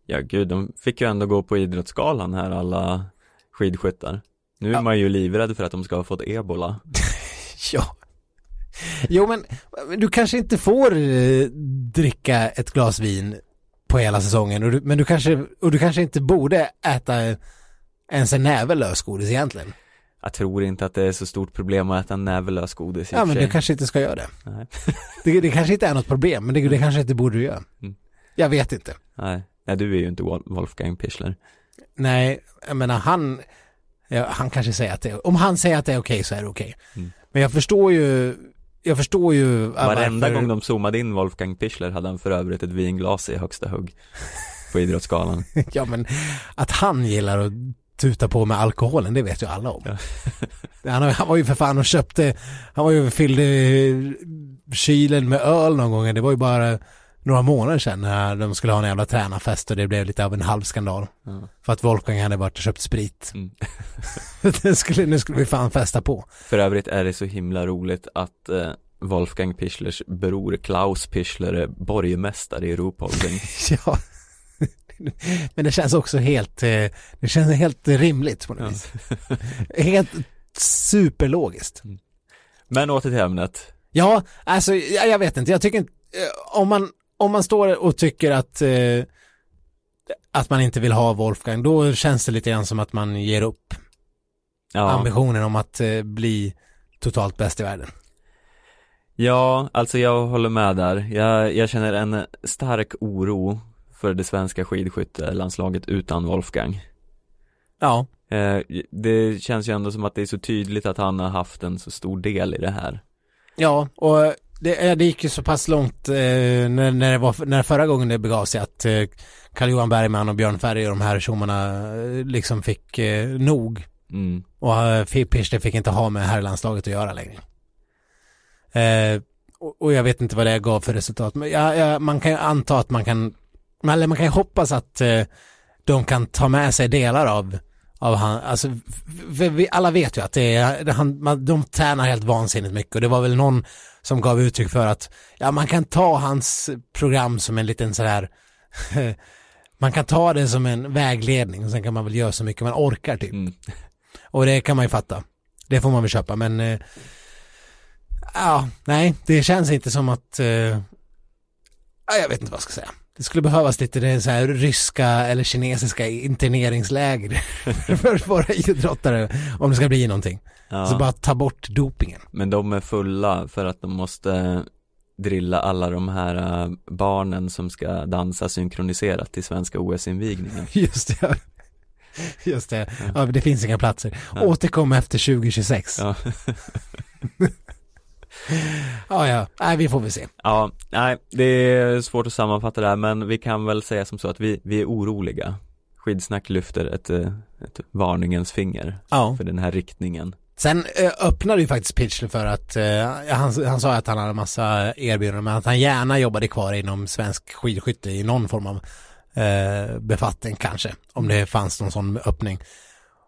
ja gud de fick ju ändå gå på idrottsgalan här alla skidskyttar. Nu är Ja. man ju livrädd för att de ska ha fått ebola. Ja. Jo men du kanske inte får eh, dricka ett glas vin på hela säsongen och du, men du kanske, och du kanske inte borde äta ens en näve lösgodis egentligen. Jag tror inte att det är så stort problem att äta en näve lösgodis i Ja men du kanske inte ska göra det. Nej. Det, det kanske inte är något problem men det, det kanske inte borde du göra. Mm. Jag vet inte. Nej. Nej, du är ju inte Wol- Wolfgang Pichler. Nej, jag menar han, ja, han kanske säger att det om han säger att det är okej så är det okej. Mm. Men jag förstår ju, jag förstår ju Varenda varför- gång de zoomade in Wolfgang Pichler hade han för övrigt ett vinglas i högsta hugg på Idrottsgalan. Ja men att han gillar att tuta på med alkoholen, det vet ju alla om. Ja. Han, han var ju för fan och köpte, han var ju fyllde kylen med öl någon gång, det var ju bara några månader sedan när de skulle ha en jävla tränarfest och det blev lite av en halv skandal. Ja. För att Wolfgang hade varit och köpt sprit. Mm. nu, skulle, nu skulle vi fan festa på. För övrigt är det så himla roligt att eh, Wolfgang Pichlers bror Klaus Pichler är borgmästare i Ruhpolding. Ja. Men det känns också helt, eh, det känns helt rimligt på något Ja. vis. Helt superlogiskt. Men åter till ämnet. Ja, alltså jag, jag vet inte, jag tycker inte, eh, om man, om man står och tycker att, eh, att man inte vill ha Wolfgang, då känns det lite grann som att man ger upp Ja, ambitionen om att eh, bli totalt bäst i världen. ja alltså jag håller med där. Jag, jag känner en stark oro för det svenska skidskyttelandslaget utan Wolfgang. Ja, Eh, det känns ju ändå som att det är så tydligt att han har haft en så stor del i det här. ja, och det, det gick ju så pass långt eh, när, när, det var, när förra gången det begav sig att eh, Carl-Johan Bergman och Björn Ferry och de här tjommarna eh, liksom fick eh, nog. Mm. Och eh, Pirster fick inte ha med herrlandslaget att göra längre. Eh, och, och jag vet inte vad det gav för resultat. Men ja, ja, man kan ju anta att man kan, eller man kan ju hoppas att eh, de kan ta med sig delar av av han, alltså, vi alla vet ju att det är, han, man, de tränar helt vansinnigt mycket och det var väl någon som gav uttryck för att, ja man kan ta hans program som en liten sådär, man kan ta det som en vägledning och sen kan man väl göra så mycket man orkar typ. Mm. Och det kan man ju fatta. Det får man väl köpa men, eh, ja, nej, det känns inte som att, ja, jag vet inte vad jag ska säga. Det skulle behövas lite så här ryska eller kinesiska interneringsläger för våra idrottare om det ska bli någonting. Ja. Så bara ta bort dopingen. Men de är fulla för att de måste drilla alla de här äh, barnen som ska dansa synkroniserat till svenska OS-invigningen. Just det. Just det. Ja, det finns inga platser. Återkom efter 2026. Ja. Ja, ja. Nej, vi får väl se. ja, nej, det är svårt att sammanfatta det här men vi kan väl säga som så att vi, vi är oroliga. Skidsnack lyfter ett, eh, ett varningens finger Ja. för den här riktningen. Sen eh, öppnade ju faktiskt Pitchler för att, eh, han, han sa att han hade massa erbjudanden men att han gärna jobbade kvar inom svensk skidskytte i någon form av eh, befattning kanske. Om det fanns någon sån öppning.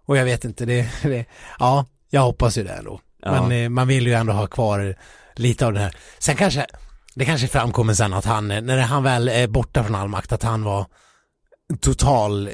Och jag vet inte, det, det ja, jag hoppas ju det ändå. Ja. Men eh, man vill ju ändå ha kvar lite av det här. Sen kanske, det kanske framkommer sen att han, eh, när han väl är borta från all makt, att han var total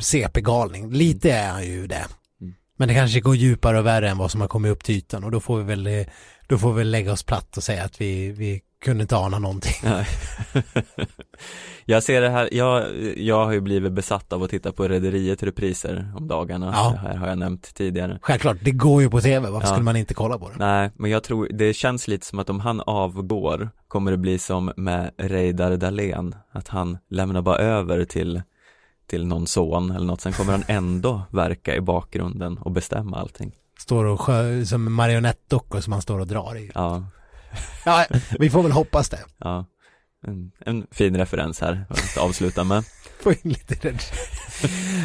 CP-galning. Lite är han ju det. Mm. Men det kanske går djupare och värre än vad som har kommit upp till ytan och då får vi väl, eh, då får vi lägga oss platt och säga att vi, vi kunde inte ana någonting. Nej. jag ser det här, jag, jag har ju blivit besatt av att titta på Rederiet repriser om dagarna. Ja. Det här har jag nämnt tidigare. Självklart, det går ju på tv, varför Ja. skulle man inte kolla på det? Nej, men jag tror, det känns lite som att om han avgår kommer det bli som med Reidar Dahlén, att han lämnar bara över till, till någon son eller något, sen kommer han ändå verka i bakgrunden och bestämma allting. Står och skö, som marionettdockor som man står och drar i. Ja, Ja, vi får väl hoppas det. ja. En, en fin referens här att avsluta med. Få in lite rädd.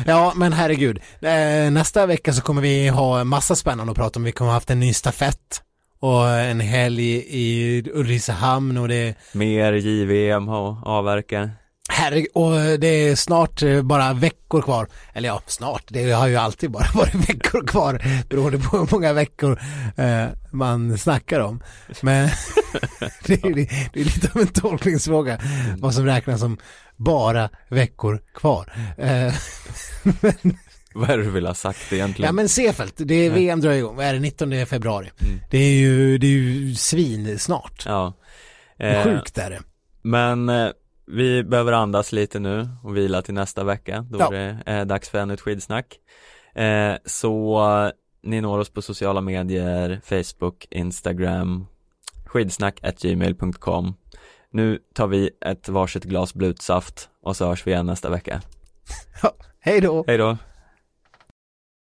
Ja, men herregud. Eh, Nästa vecka så kommer vi ha massa spännande att prata om. Vi kommer ha haft en ny stafett och en helg i Ulricehamn och det Mer JVM och avverka. Herregud, och det är snart eh, bara veckor kvar. Eller ja, snart. Det har ju alltid bara varit veckor kvar beroende på hur många veckor eh, man snackar om. Men det, är, det är lite av en tolkningsfråga vad som räknas som bara veckor kvar. Eh, Vad är det du vill ha sagt egentligen? ja men Sefelt, det är VM drar igång. Vad är det? 19 februari. Mm. Det är ju, det är ju svin snart. Ja. Eh, Sjukt är det. Men eh, vi behöver andas lite nu och vila till nästa vecka då Ja. det är dags för ännu ett skidsnack. Eh, så eh, ni når oss på sociala medier, Facebook, Instagram, skidsnack gmail.com. Nu tar vi ett varsitt glas blutsaft och så hörs vi igen nästa vecka. Hej då! Hej då!